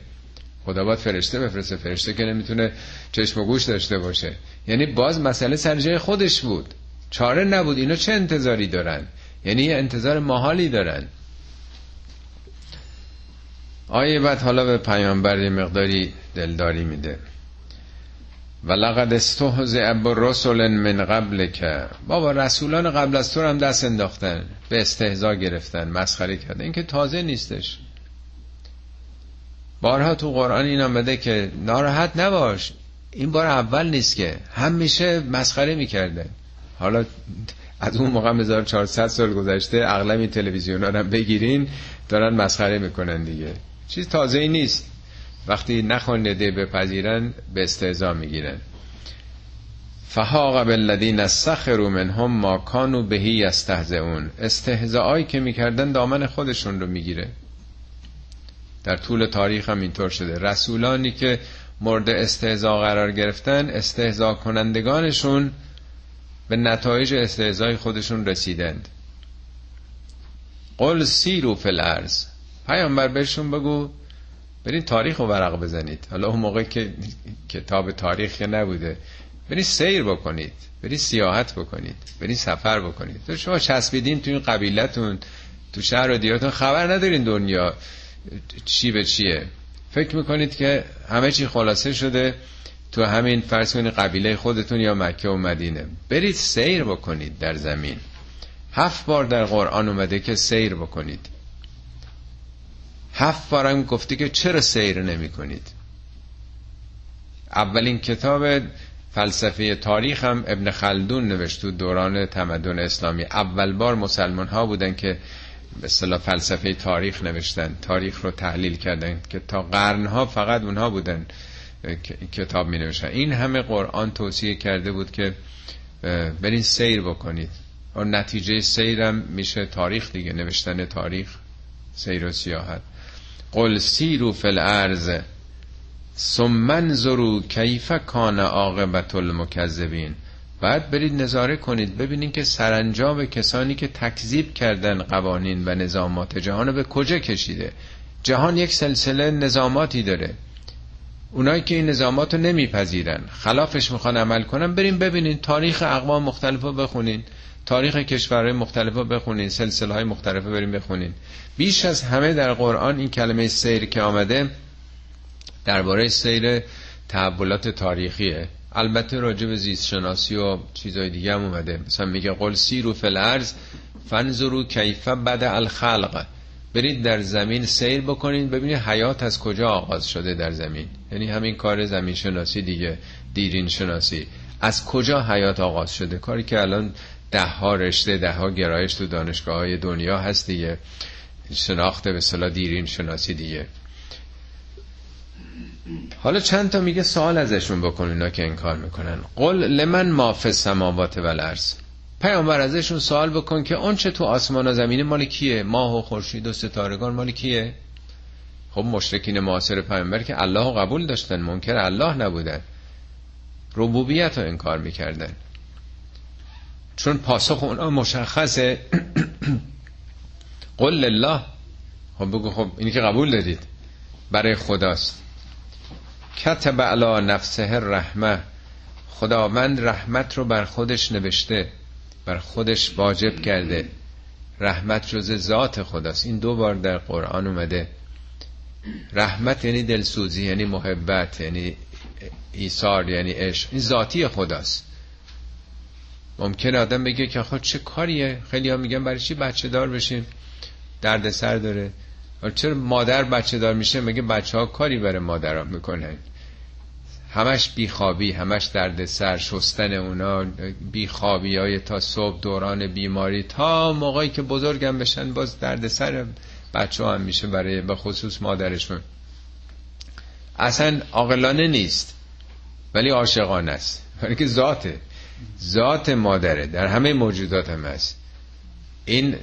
خدا باید فرشته بفرسته. فرشته که نمی‌تونه چشم و گوش داشته باشه. یعنی باز مسئله سر جای خودش بود. چاره نبود. اینا چه انتظاری دارن؟ یعنی یه انتظار محالی دارن. آیه بعد حالا به پیامبر مقداری دلداری میده. و لقد استهزئ برسل من قبل که بابا رسولان قبل از تو هم دست انداختن به استهزا گرفتن مسخره کردن. این که تازه نیستش. بارها تو قرآن این آمده که ناراحت نباش. این بار اول نیست که همیشه مسخره می‌کرده. حالا از اون موقع 1400 سال گذشته اغلب این تلویزیون ها بگیرین دارن مسخره می‌کنن دیگه. چیز تازه ای نیست. وقتی نخوانده بپذیرن به استهزا می‌گیرن. فهاق بالذین سخروا منهم ما کانوا بهی یستهزئون استهزاءایی که می‌کردن دامن خودشون رو می‌گیره. در طول تاریخ هم اینطور شده. رسولانی که مورد استهزا قرار گرفتن استهزا کنندگانشون به نتایج استهزای خودشون رسیدند. قل سیرو الارض پیامبر بهشون بگو برین تاریخ رو ورق بزنید. حالا اون موقع که کتاب تاریخ نبوده. برین سیر بکنید. برین سیاحت بکنید. برین سفر بکنید. تو شما چسبیدین تو این قبیلتون تو شهر و دیارتون خبر ندارین دنیا چی به چیه. فکر می‌کنید که همه چی خلاصه شده تو همین فرض قبیله خودتون یا مکه و مدینه. برید سیر بکنید در زمین. هفت بار در قرآن اومده که سیر بکنید. هفت بارم گفته که چرا سیر نمی کنید اولین کتاب فلسفه تاریخ هم ابن خلدون نوشت تو دوران تمدن اسلامی. اول بار مسلمان ها بودن که به اصطلاح فلسفه تاریخ نوشتن تاریخ رو تحلیل کردن که تا قرنها فقط اونها بودن کتاب می نوشتن این همه قرآن توصیه کرده بود که برین سیر بکنید. و نتیجه سیرم میشه تاریخ دیگه نوشتن تاریخ سیر و سیاحت. قل سیرو فی الارض ثم انظروا کیف کان عاقبت المکذبین. بعد برید نظاره کنید ببینید که سرانجام کسانی که تکذیب کردن قوانین و نظامات جهان به کجا کشیده. جهان یک سلسله نظاماتی داره. اونایی که این نظامات رو نمیپذیرن خلافش می‌خوان عمل کنن بریم ببینین تاریخ اقوام مختلف رو بخونین تاریخ کشورهای مختلف رو بخونین سلسله های مختلف بریم بخونین. بیش از همه در قرآن این کلمه سیر که آمده درباره سیر تحولات تاریخیه. البته راجع به زیست شناسی و چیزای دیگه هم اومده. مثلا میگه قل سیرو فل ارز فنظرو کیف بد الخلق. برید در زمین سیر بکنید ببینید حیات از کجا آغاز شده در زمین. یعنی همین کار زمین شناسی دیگه دیرین شناسی از کجا حیات آغاز شده؟ کاری که الان ده ها رشته ده ها گرایش تو دانشگاه های دنیا هست دیگه. شناخته به صلاح دیرین شناسی دیگه. حالا چند تا میگه سوال ازشون بکن اینا که انکار می‌کنن. قل لمن ما فی السماوات و الارض. پیامبر ازشون سوال بکن که اون چه تو آسمان و زمین مال کیه؟ ماه و خورشید و ستارگان مال کیه؟ خب مشرکین معاصر پیامبر که الله قبول داشتن منکر الله نبودن. ربوبیت رو انکار می‌کردن. چون پاسخ اونا مشخصه. قل الله خب بگو خب اینی که قبول دارید برای خداست. کتب علی نفسه رحمه خداوند رحمت رو بر خودش نوشته. بر خودش واجب کرده. رحمت جز ذات خداست. این دو بار در قرآن اومده. رحمت یعنی دلسوزی یعنی محبت یعنی ایثار یعنی عشق. این ذاتی خداست. ممکن آدم بگه که خود چه کاریه؟ خیلی ها میگن برای چی بچه دار بشیم؟ درد سر داره چرا مادر بچه دار میشه؟ مگه بچه ها کاری برای مادر می‌کنن؟ همش بیخوابی همش درد سر شستن اونا بیخوابی های تا صبح دوران بیماری تا موقعی که بزرگم بشن باز درد سر بچه هم میشه برای به خصوص مادرشون. اصلا عاقلانه نیست ولی عاشقانه است. برای که ذاته ذات مادره در همه موجودات هم هست. این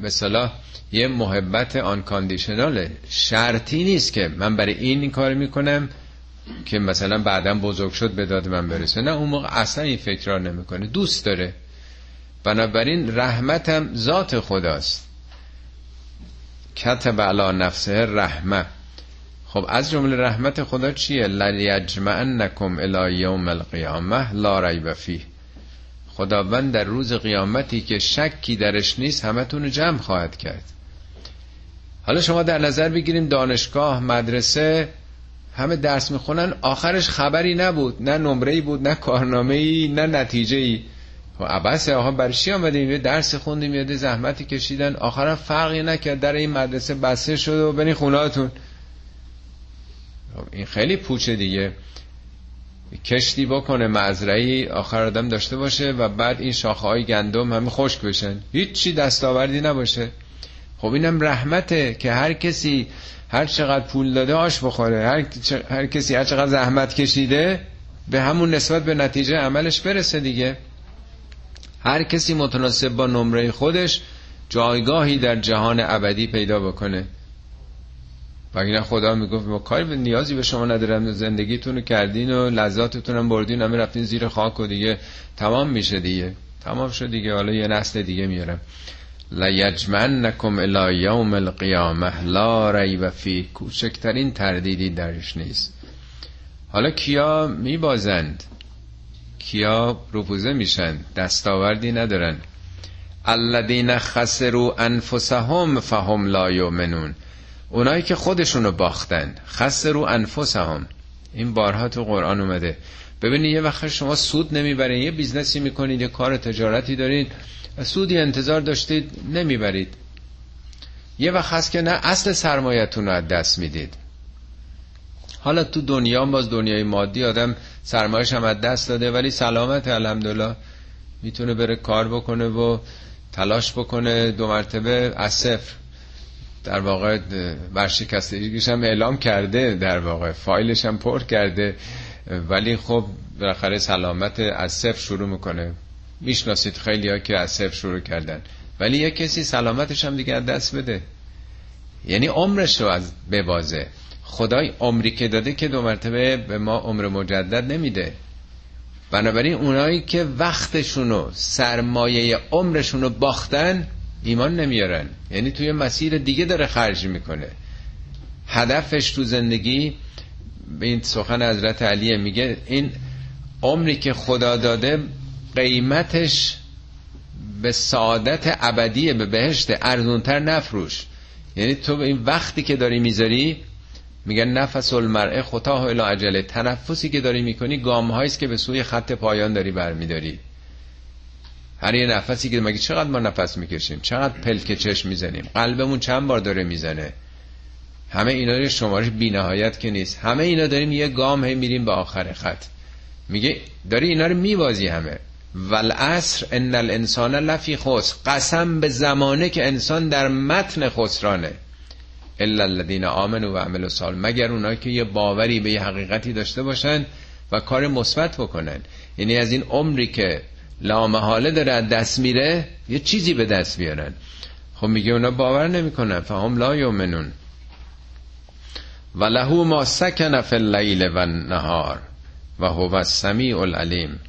مثلا یه محبت آن کاندیشناله شرطی نیست که من برای این این کار می‌کنم که مثلا بعدا بزرگ شد به داد من برسه. نه اون موقع اصلا این فکر را نمی‌کنه. دوست داره. بنابراین رحمتم ذات خداست. کتب علی نفسه رحمه. خب از جمله رحمت خدا چیه؟ لیجمعنکم الی یوم القیامه لا ریب فیه. خداوند در روز قیامتی که شکی درش نیست همتون رو جمع خواهد کرد. حالا شما در نظر بگیریم دانشگاه مدرسه همه درس می‌خونن آخرش خبری نبود نه نمره بود نه کارنامه ای نه نتیجه ای خب عباس آقا برای چی آمدیم؟ یه درس خوندیم یه زحمتی کشیدن. آخرم فرقی نکرد در این مدرسه بسته شد و بنی خوناتون خب این خیلی پوچه دیگه. کشتی بکنه مزرعی آخر آدم داشته باشه و بعد این شاخه های گندم همه خشک بشن. هیچی دستاوردی نباشه. خب اینم رحمته که هر کسی هر چقدر پول داده آش بخوره. هر, هر کسی هر چقدر زحمت کشیده به همون نسبت به نتیجه عملش برسه دیگه. هر کسی متناسب با نمره خودش جایگاهی در جهان ابدی پیدا بکنه. و خدا می‌گفت ما کاری به نیازی به شما ندارم زندگیتون رو کردین و لذاتتون هم بردین همه رفتین زیر خاک و دیگه تمام میشه دیگه. تمام شد دیگه. حالا یه نسل دیگه میارم. لیجمنکم الی یوم القیامه. لا ریب فی. کوچکترین تردیدی درش نیست. حالا کیا میبازند؟ کیا رفوزه میشن؟ دستاوردی ندارن. الذین خسروا انفسهم فهم لا یؤمنون. اونایی که خودشونو باختن. خسروا انفسهم. این بارها تو قرآن اومده. ببینید یه وقت شما سود نمی‌برین یه business ی می‌کنید یه کار تجارتی دارید سودی انتظار داشتید نمی‌برید. یه وقت هست که نه اصل سرمایتون رو از دست می‌دید. حالا تو دنیا باز دنیای مادی آدم سرمایش هم از دست داده ولی سلامت الحمدلله. می‌تونه بره کار بکنه و تلاش بکنه. دو مرتبه از صفر. در واقع ورشکستگیش هم اعلام کرده در واقع فایلش هم پر کرده. ولی خب بالاخره سلامت از صفر شروع می‌کنه. می‌شناسید خیلی ها که از صفر شروع کردن. ولی یه کسی سلامتش هم دیگه دست بده. یعنی عمرش رو از ببازه. خدای عمری که داده که دو مرتبه به ما عمر مجدد نمیده. بنابراین اونایی که وقتشونو سرمایه عمرشونو باختن ایمان نمیارن. یعنی توی مسیر دیگه داره خرج می‌کنه. هدفش تو زندگی به این سخن حضرت علیه میگه این عمری که خدا داده قیمتش به سعادت ابدی به بهشت ارزونتر نفروش. یعنی تو این وقتی که داری می‌ذاری میگن نفس المرء خطاه الی عجله تنفسی که داری می‌کنی گام است که به سوی خط پایان داری برمیداری. هر یه نفسی که مگه چقدر ما نفس می‌کشیم؟ چقدر پلک چشم می‌زنیم؟ قلبمون چند بار داره می‌زنه؟ همه اینا رو شمارش بینهایت که نیست. همه اینا داریم یه گام هی میریم به آخر خط. میگه داری اینا رو میوازی همه. والعصر ان الانسان لفی خسر. قسم به زمانه که انسان در متن خسرانه. الا الذين امنوا و عملوا الصالحات. مگر اونایی که یه باوری به یه حقیقتی داشته باشن و کار مثبت بکنن. یعنی از این عمری که لامحاله داره از دست میره یه چیزی به دست بیارن. خب میگه اونا باور نمی‌کنن. فهم لا یؤمنون. و له ما سکن فی اللیل و النهار و هو السمیع العلیم.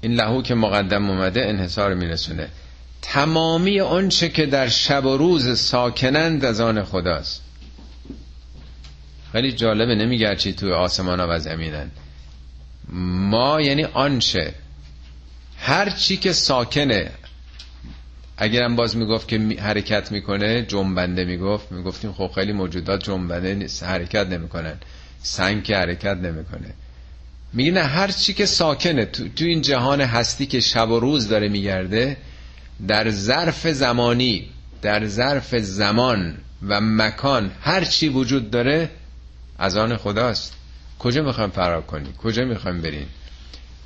این لهو که مقدم اومده انحصار میرسونه. تمامی آنچه که در شب و روز ساکنند از آن خداست. خیلی جالبه نمیگه چی توی آسمان ها و زمینن. ما یعنی آنچه هر چی که ساکنه. اگرم باز می‌گفت که حرکت می‌کنه جنبنده می‌گفت. می‌گفتیم خب خیلی موجودات جنبنده نیست حرکت نمی‌کنن. سنگ که حرکت نمی‌کنه. میگه نه هر چی که ساکنه. تو, تو این جهان هستی که شب و روز داره میگرده در ظرف زمانی در ظرف زمان و مکان هر چی وجود داره از آن خداست. کجا می‌خوایم فرار کنی کجا می‌خوایم برین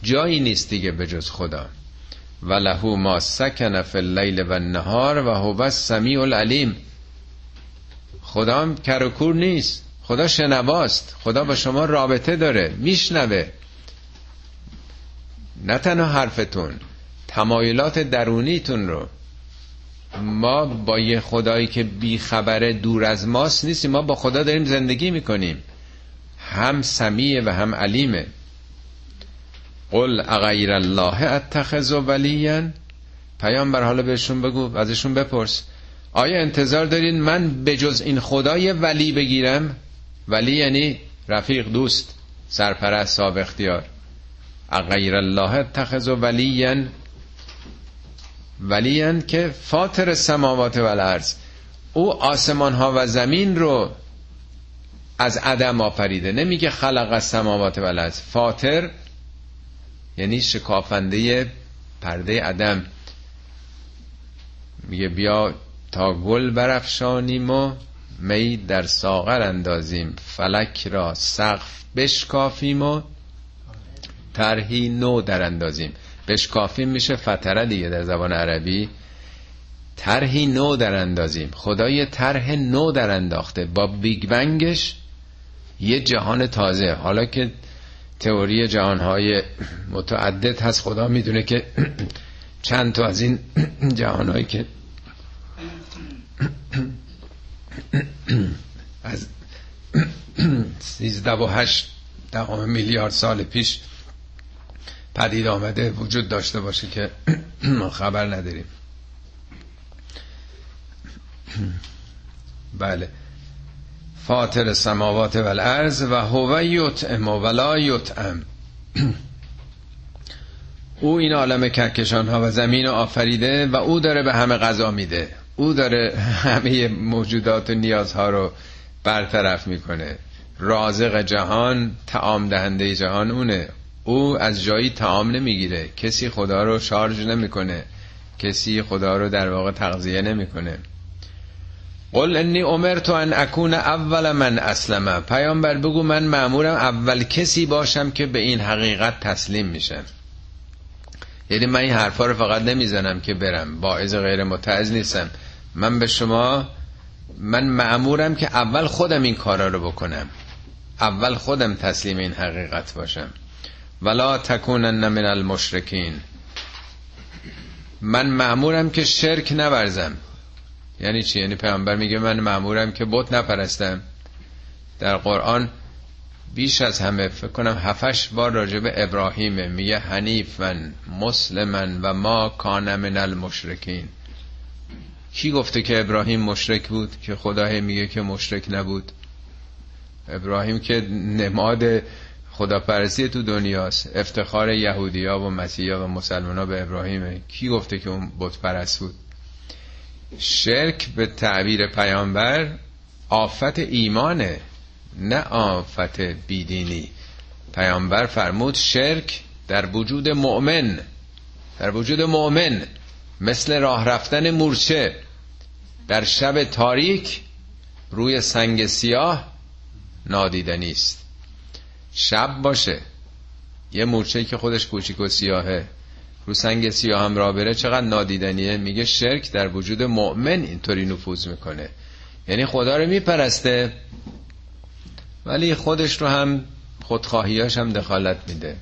جایی نیست دیگه به جز خدا. و لهو ما سکن فی اللیل و النهار و هو السمیع العلیم خدا هم کرکور نیست. خدا شنواست. خدا با شما رابطه داره. میشنوه. نه تنها حرفتون تمایلات درونیتون رو. ما با یه خدایی که بی خبره دور از ماست نیستیم. ما با خدا داریم زندگی می‌کنیم. هم سمیه و هم علیمه. قل اغیر الله اتخذ ولیا. پیامبر حالا بهشون بگو ازشون بپرس. آیا انتظار دارین من به جز این خدای ولی بگیرم؟ ولی یعنی رفیق دوست سرپرست صاحب اختیار. اغیر الله اتخذ ولیا. ولیا که فاطر سماوات و الارض او آسمان ها و زمین رو از عدم آفریده. نمیگه خلق السماوات و الارض فاطر یعنی شکافنده پرده عدم. میگه بیا تا گل برافشانیم و می در ساغر اندازیم. فلک را سقف بشکافیم و طرحی نو در اندازیم. بشکافیم میشه فتره دیگه در زبان عربی. طرحی نو در اندازیم. خدای طرح نو در انداخته. با بیگ بنگش یه جهان تازه. حالا که تئوری جهانهای متعدد هست. خدا می‌دونه که چند تا از این جهانهایی که از سیزده و هشت دهم میلیارد سال پیش پدید آمده وجود داشته باشه که ما خبر نداریم. بله. فاطر سماوات و الارض و هو یطعم و لا یطعم. او این عالم کهکشان ها و زمین رو آفریده و او داره به همه غذا میده. او داره همه موجودات و نیازها رو برطرف می‌کنه. رازق جهان تعام دهنده جهان اونه. او از جایی تعام نمی‌گیره. کسی خدا رو شارژ نمی‌کنه. کسی خدا رو در واقع تغذیه نمی‌کنه. قل انی امرت ان اکون اول من اسلمه پیامبر بگو من معمورم اول کسی باشم که به این حقیقت تسلیم میشم یعنی من این حرفا رو فقط نمی‌زنم که برم. باعث غیر متعز نیستم. من به شما من معمورم که اول خودم این کارا رو بکنم. اول خودم تسلیم این حقیقت باشم. ولا تکونن من المشرکین. من معمورم که شرک نورزم. یعنی چی؟ یعنی پیامبر میگه من معمورم که بت نپرستم. در قرآن بیش از همه فکر کنم هفش بار راجع به ابراهیم میگه حنیفن مسلمن و ما کان من المشرکین. کی گفته که ابراهیم مشرک بود؟ که خدا میگه که مشرک نبود. ابراهیم که نماد خداپرستی تو دنیاست. افتخار یهودیا و مسیحا و مسلمان ها به ابراهیمه. کی گفته که اون بت پرست بود؟ شرک به تعبیر پیامبر آفت ایمانه نه آفت بیدینی. پیامبر فرمود شرک در وجود مؤمن در وجود مؤمن مثل راه رفتن مورچه. در شب تاریک روی سنگ سیاه نادیدنی است شب باشه. یه مورچه که خودش کوچیک و سیاهه. رو سنگ سیاه هم را بره چقدر نادیدنیه. میگه شرک در وجود مؤمن اینطوری نفوذ می‌کنه. یعنی خدا رو میپرسته ولی خودش رو هم خودخواهیاش هم دخالت میده.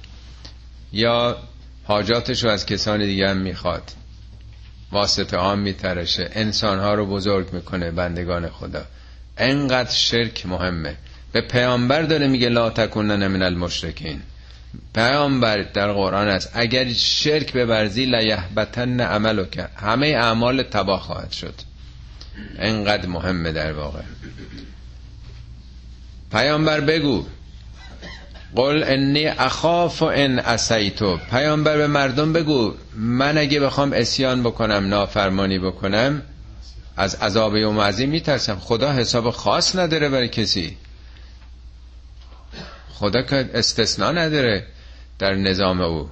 یا حاجاتش رو از کسان دیگه هم می‌خواد. واسطه هم میترشه. انسانها رو بزرگ می‌کنه بندگان خدا. انقدر شرک مهمه. به پیامبر داره میگه لا تکونن من المشرکین. پیامبر در قرآن است. اگر شرک ببرزی لیهبتن عملو کرد همه اعمال تباه خواهد شد. انقدر مهمه در واقع. پیامبر بگو. قل انی اخاف ان اسیتو پیامبر به مردم بگو. من اگه بخوام اسیان بکنم نافرمانی بکنم از عذاب یوم عظیم میترسم. خدا حساب خاص نداره برای کسی. خدا که استثناء نداره در نظام او.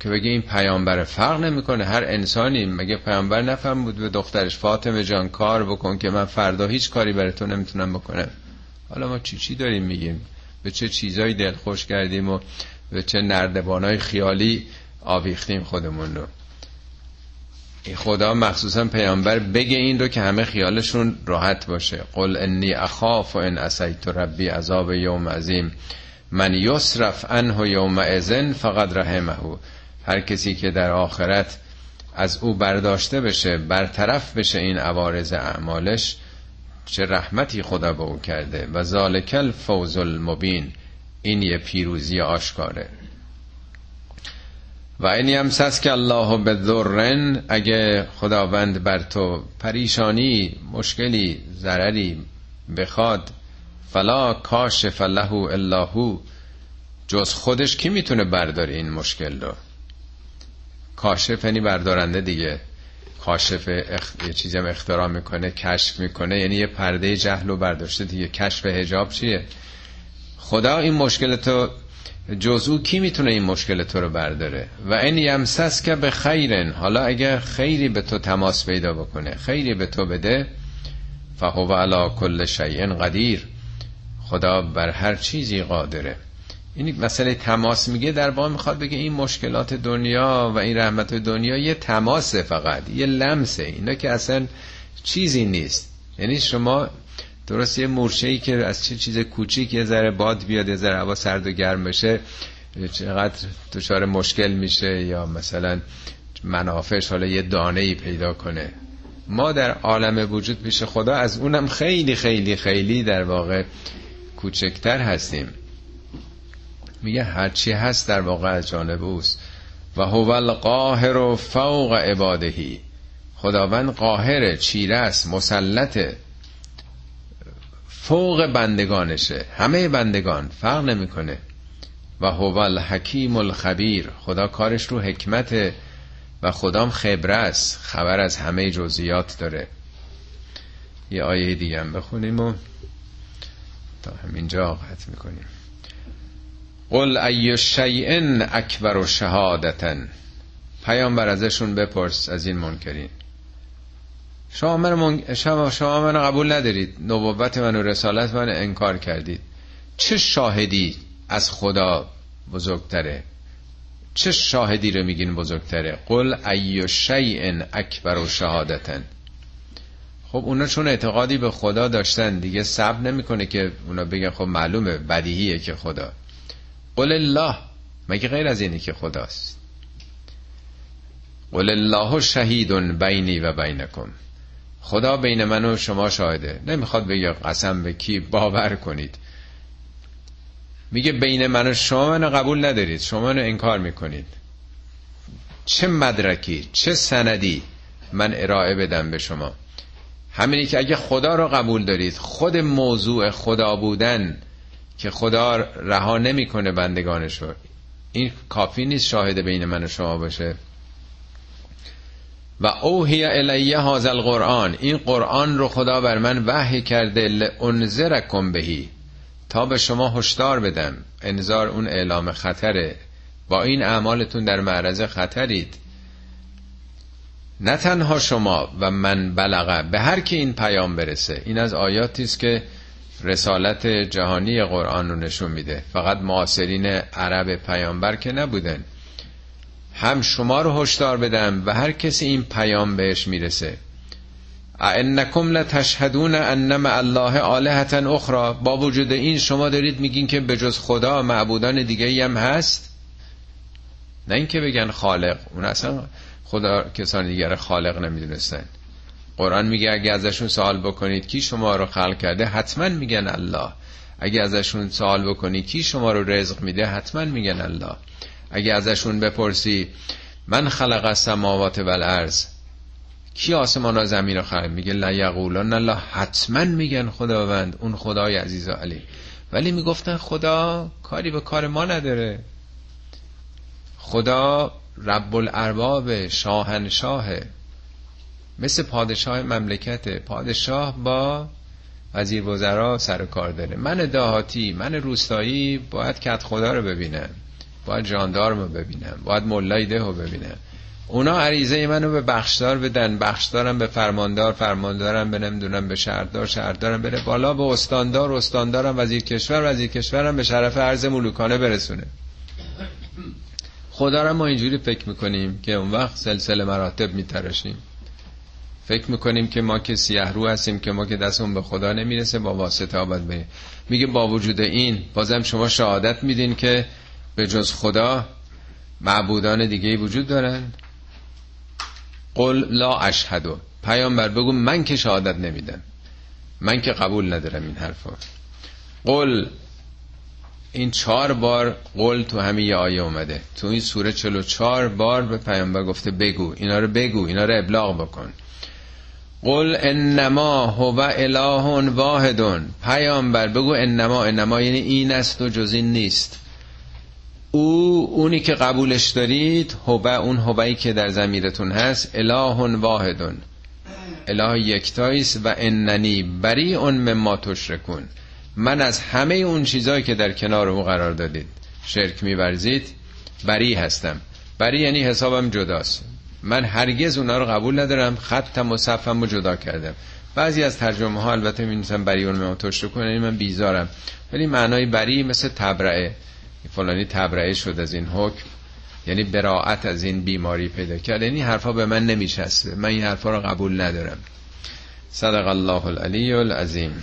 که بگه این پیامبر فرق نمی‌کنه. هر انسانی مگه پیامبر نفهم بود به دخترش فاطمه جان کار بکن که من فردا هیچ کاری برای تو نمی‌تونم بکنم. حالا ما چی چی داریم میگیم؟ به چه چیزایی دل خوش کردیم و به چه نردبانای خیالی آویختیم خودمون رو. خدا مخصوصا پیامبر بگه این رو که همه خیالشون راحت باشه. قل انی اخاف و ان اسیت ربی عذاب یوم عظیم. من یصرف عنه یوم ازن فقد رحمه. هر کسی که در آخرت از او برداشته بشه برطرف بشه این عوارض اعمالش چه رحمتی خدا به او کرده. و ذالک الفوز المبین. این یه پیروزی آشکاره. و این سس که الله به ذرن اگه خداوند بر تو پریشانی مشکلی ضرری بخواد فلا کاشف له الله جز خودش کی می‌تونه برداره این مشکل رو؟ کاشف یعنی بردارنده دیگه. کاشف اخ... یه چیزی هم اختراع می‌کنه کشف می‌کنه. یعنی یه پرده جهل و برداشته دیگه. کشف هجاب چیه؟ خدا این مشکل تو جزو کی می‌تونه این مشکل تو رو برداره؟ و این یمسس که به خیرن. حالا اگر خیری به تو تماس پیدا بکنه خیری به تو بده فهو علا کل شیء قدیر. خدا بر هر چیزی قادره. این مسئله تماس میگه در واقع می‌خواد بگه این مشکلات دنیا و این رحمت دنیا یه تماسه فقط یه لمسه. اینا که اصلا چیزی نیست. یعنی شما درست یه مورچه ای که از چه چیز کوچیک یه ذره باد بیاد یه ذره هوا سرد و گرم بشه چقدر دچار مشکل میشه یا مثلا منافعش حالا یه دانه ای پیدا کنه. ما در عالم وجود پیش خدا از اونم خیلی خیلی خیلی در واقع کوچکتر هستیم. میگه هرچی هست در واقع از جانب اوست. و هو القاهر فوق عبادهی خداوند قاهره چیره است مسلطه. فوق بندگانشه. همه بندگان فرق نمی‌کنه. و هو الحکیم الخبیر. خدا کارش رو حکمت و خدام خبره است. خبر از همه جزئیات داره. یه آیه دیگه هم بخونیم و تا همینجا قطع می‌کنیم. قل ای شیء اکبر و شهادتن. پیامبر ازشون بپرس از این منکرین. شما من من... شما, شما من قبول ندارید. نبوت من و رسالت من انکار کردید. چه شاهدی از خدا بزرگتره؟ چه شاهدی رو میگین بزرگتره؟ قل ای شیء اکبر و شهادتن. خب اونا چون اعتقادی به خدا داشتن دیگه صبر نمی‌کنه که اونا بگن خب معلومه بدیهیه که خدا. قل الله مگه غیر از اینی که خداست؟ قل الله شهید بینی و بینکم. خدا بین من و شما شاهده. نمی‌خواد بگه قسم به کی باور کنید. میگه بین من و شما منو قبول ندارید. شما منو انکار می‌کنید. چه مدرکی چه سندی من ارائه بدم به شما. همینی که اگه خدا رو قبول دارید خود موضوع خدا بودن که خدا رها نمی‌کنه بندگانش رو. این کافی نیست شاهد بین من و شما باشه. و اوهی الیه هذا القرآن. این قرآن رو خدا بر من وحی کرده لانذرکم بهی. تا به شما هشدار بدم. انذار اون اعلام خطره. با این اعمالتون در معرض خطرید. نه تنها شما و من بلغه به هر کی این پیام برسه. این از آیاتی است که رسالت جهانی قرآن رو نشون میده. فقط معاصرین عرب پیامبر که نبودن. هم شما رو هشدار بدم و هر کسی این پیام بهش می‌رسه. انکم لتشهدون انما الله آلهتا اخرى با وجود این شما دارید میگین که به جز خدا معبودان دیگه هم هست؟ نه اینکه بگن خالق اون اصلا خدا کسان دیگر خالق نمی‌دونستن. قرآن میگه اگه ازشون سوال بکنید کی شما رو خلق کرده؟ حتما میگن الله. اگه ازشون سوال بکنی کی شما رو رزق میده؟ حتما میگن الله. اگه ازشون بپرسی من خلق السماوات والارض. کی آسمان و زمین رو خلق؟ میگه لا الله. حتما میگن خداوند اون خدای عزیز و علی. ولی می‌گفتن خدا کاری به کار ما نداره. خدا رب الارباب شاهنشاهه مثل پادشاه مملکته. پادشاه با وزیر وزرا سر کار داره. من دهاتی من روستایی باید کت خدا رو ببینم. باید جاندارم رو ببینم باید ملای ده رو ببینم. اونا عریضه منو به بخشدار بدن بخشدارم به فرماندار فرماندارم به نمی‌دونم به شهردار شهردارم بره بالا به استاندار استاندارم وزیر کشور وزیر کشورم به شرف عرض ملوکانه برسونه. خدا ما اینجوری فکر می‌کنیم که اون وقت سلسله مراتب میتراشیم. فکر می‌کنیم که ما که سیه رو هستیم که ما که دستمون به خدا نمی‌رسه با واسطه آباد بریم. میگه با وجود این بازم شما شهادت میدین که به جز خدا معبودان دیگه وجود دارن قل لا اشهدو پیامبر بگو من که شهادت نمیدم. من که قبول ندارم این حرفا قل این چهار بار قل تو همین یه آیه اومده. تو این سوره چلو چهار بار به پیامبر گفته بگو. اینا رو بگو. اینا رو ابلاغ بکن. قل انما هو اله واحدون پیامبر بگو انما. انما یعنی این است و جز این نیست. او اونی که قبولش دارید هو اون هوایی که در زمیرتون هست اله واحدون. اله یکتاییست و اننی بری اون مما تشرکون. من از همه اون چیزهایی که در کنار او قرار دادید شرک میورزید بری هستم. بری یعنی حسابم جداست. من هرگز اونا رو قبول ندارم ختم و صفم رو جدا کردم. بعضی از ترجمه ها البته می بری اون مما تشرکون یعنی من بیزارم. ولی معنای بری مثل تبرعه فلانی تبرعه شد از این حکم یعنی براعت از این بیماری پیدا کرد. یعنی حرفا به من نمیشسته من این حرفا رو قبول ندارم. صدق الله العلی العظیم.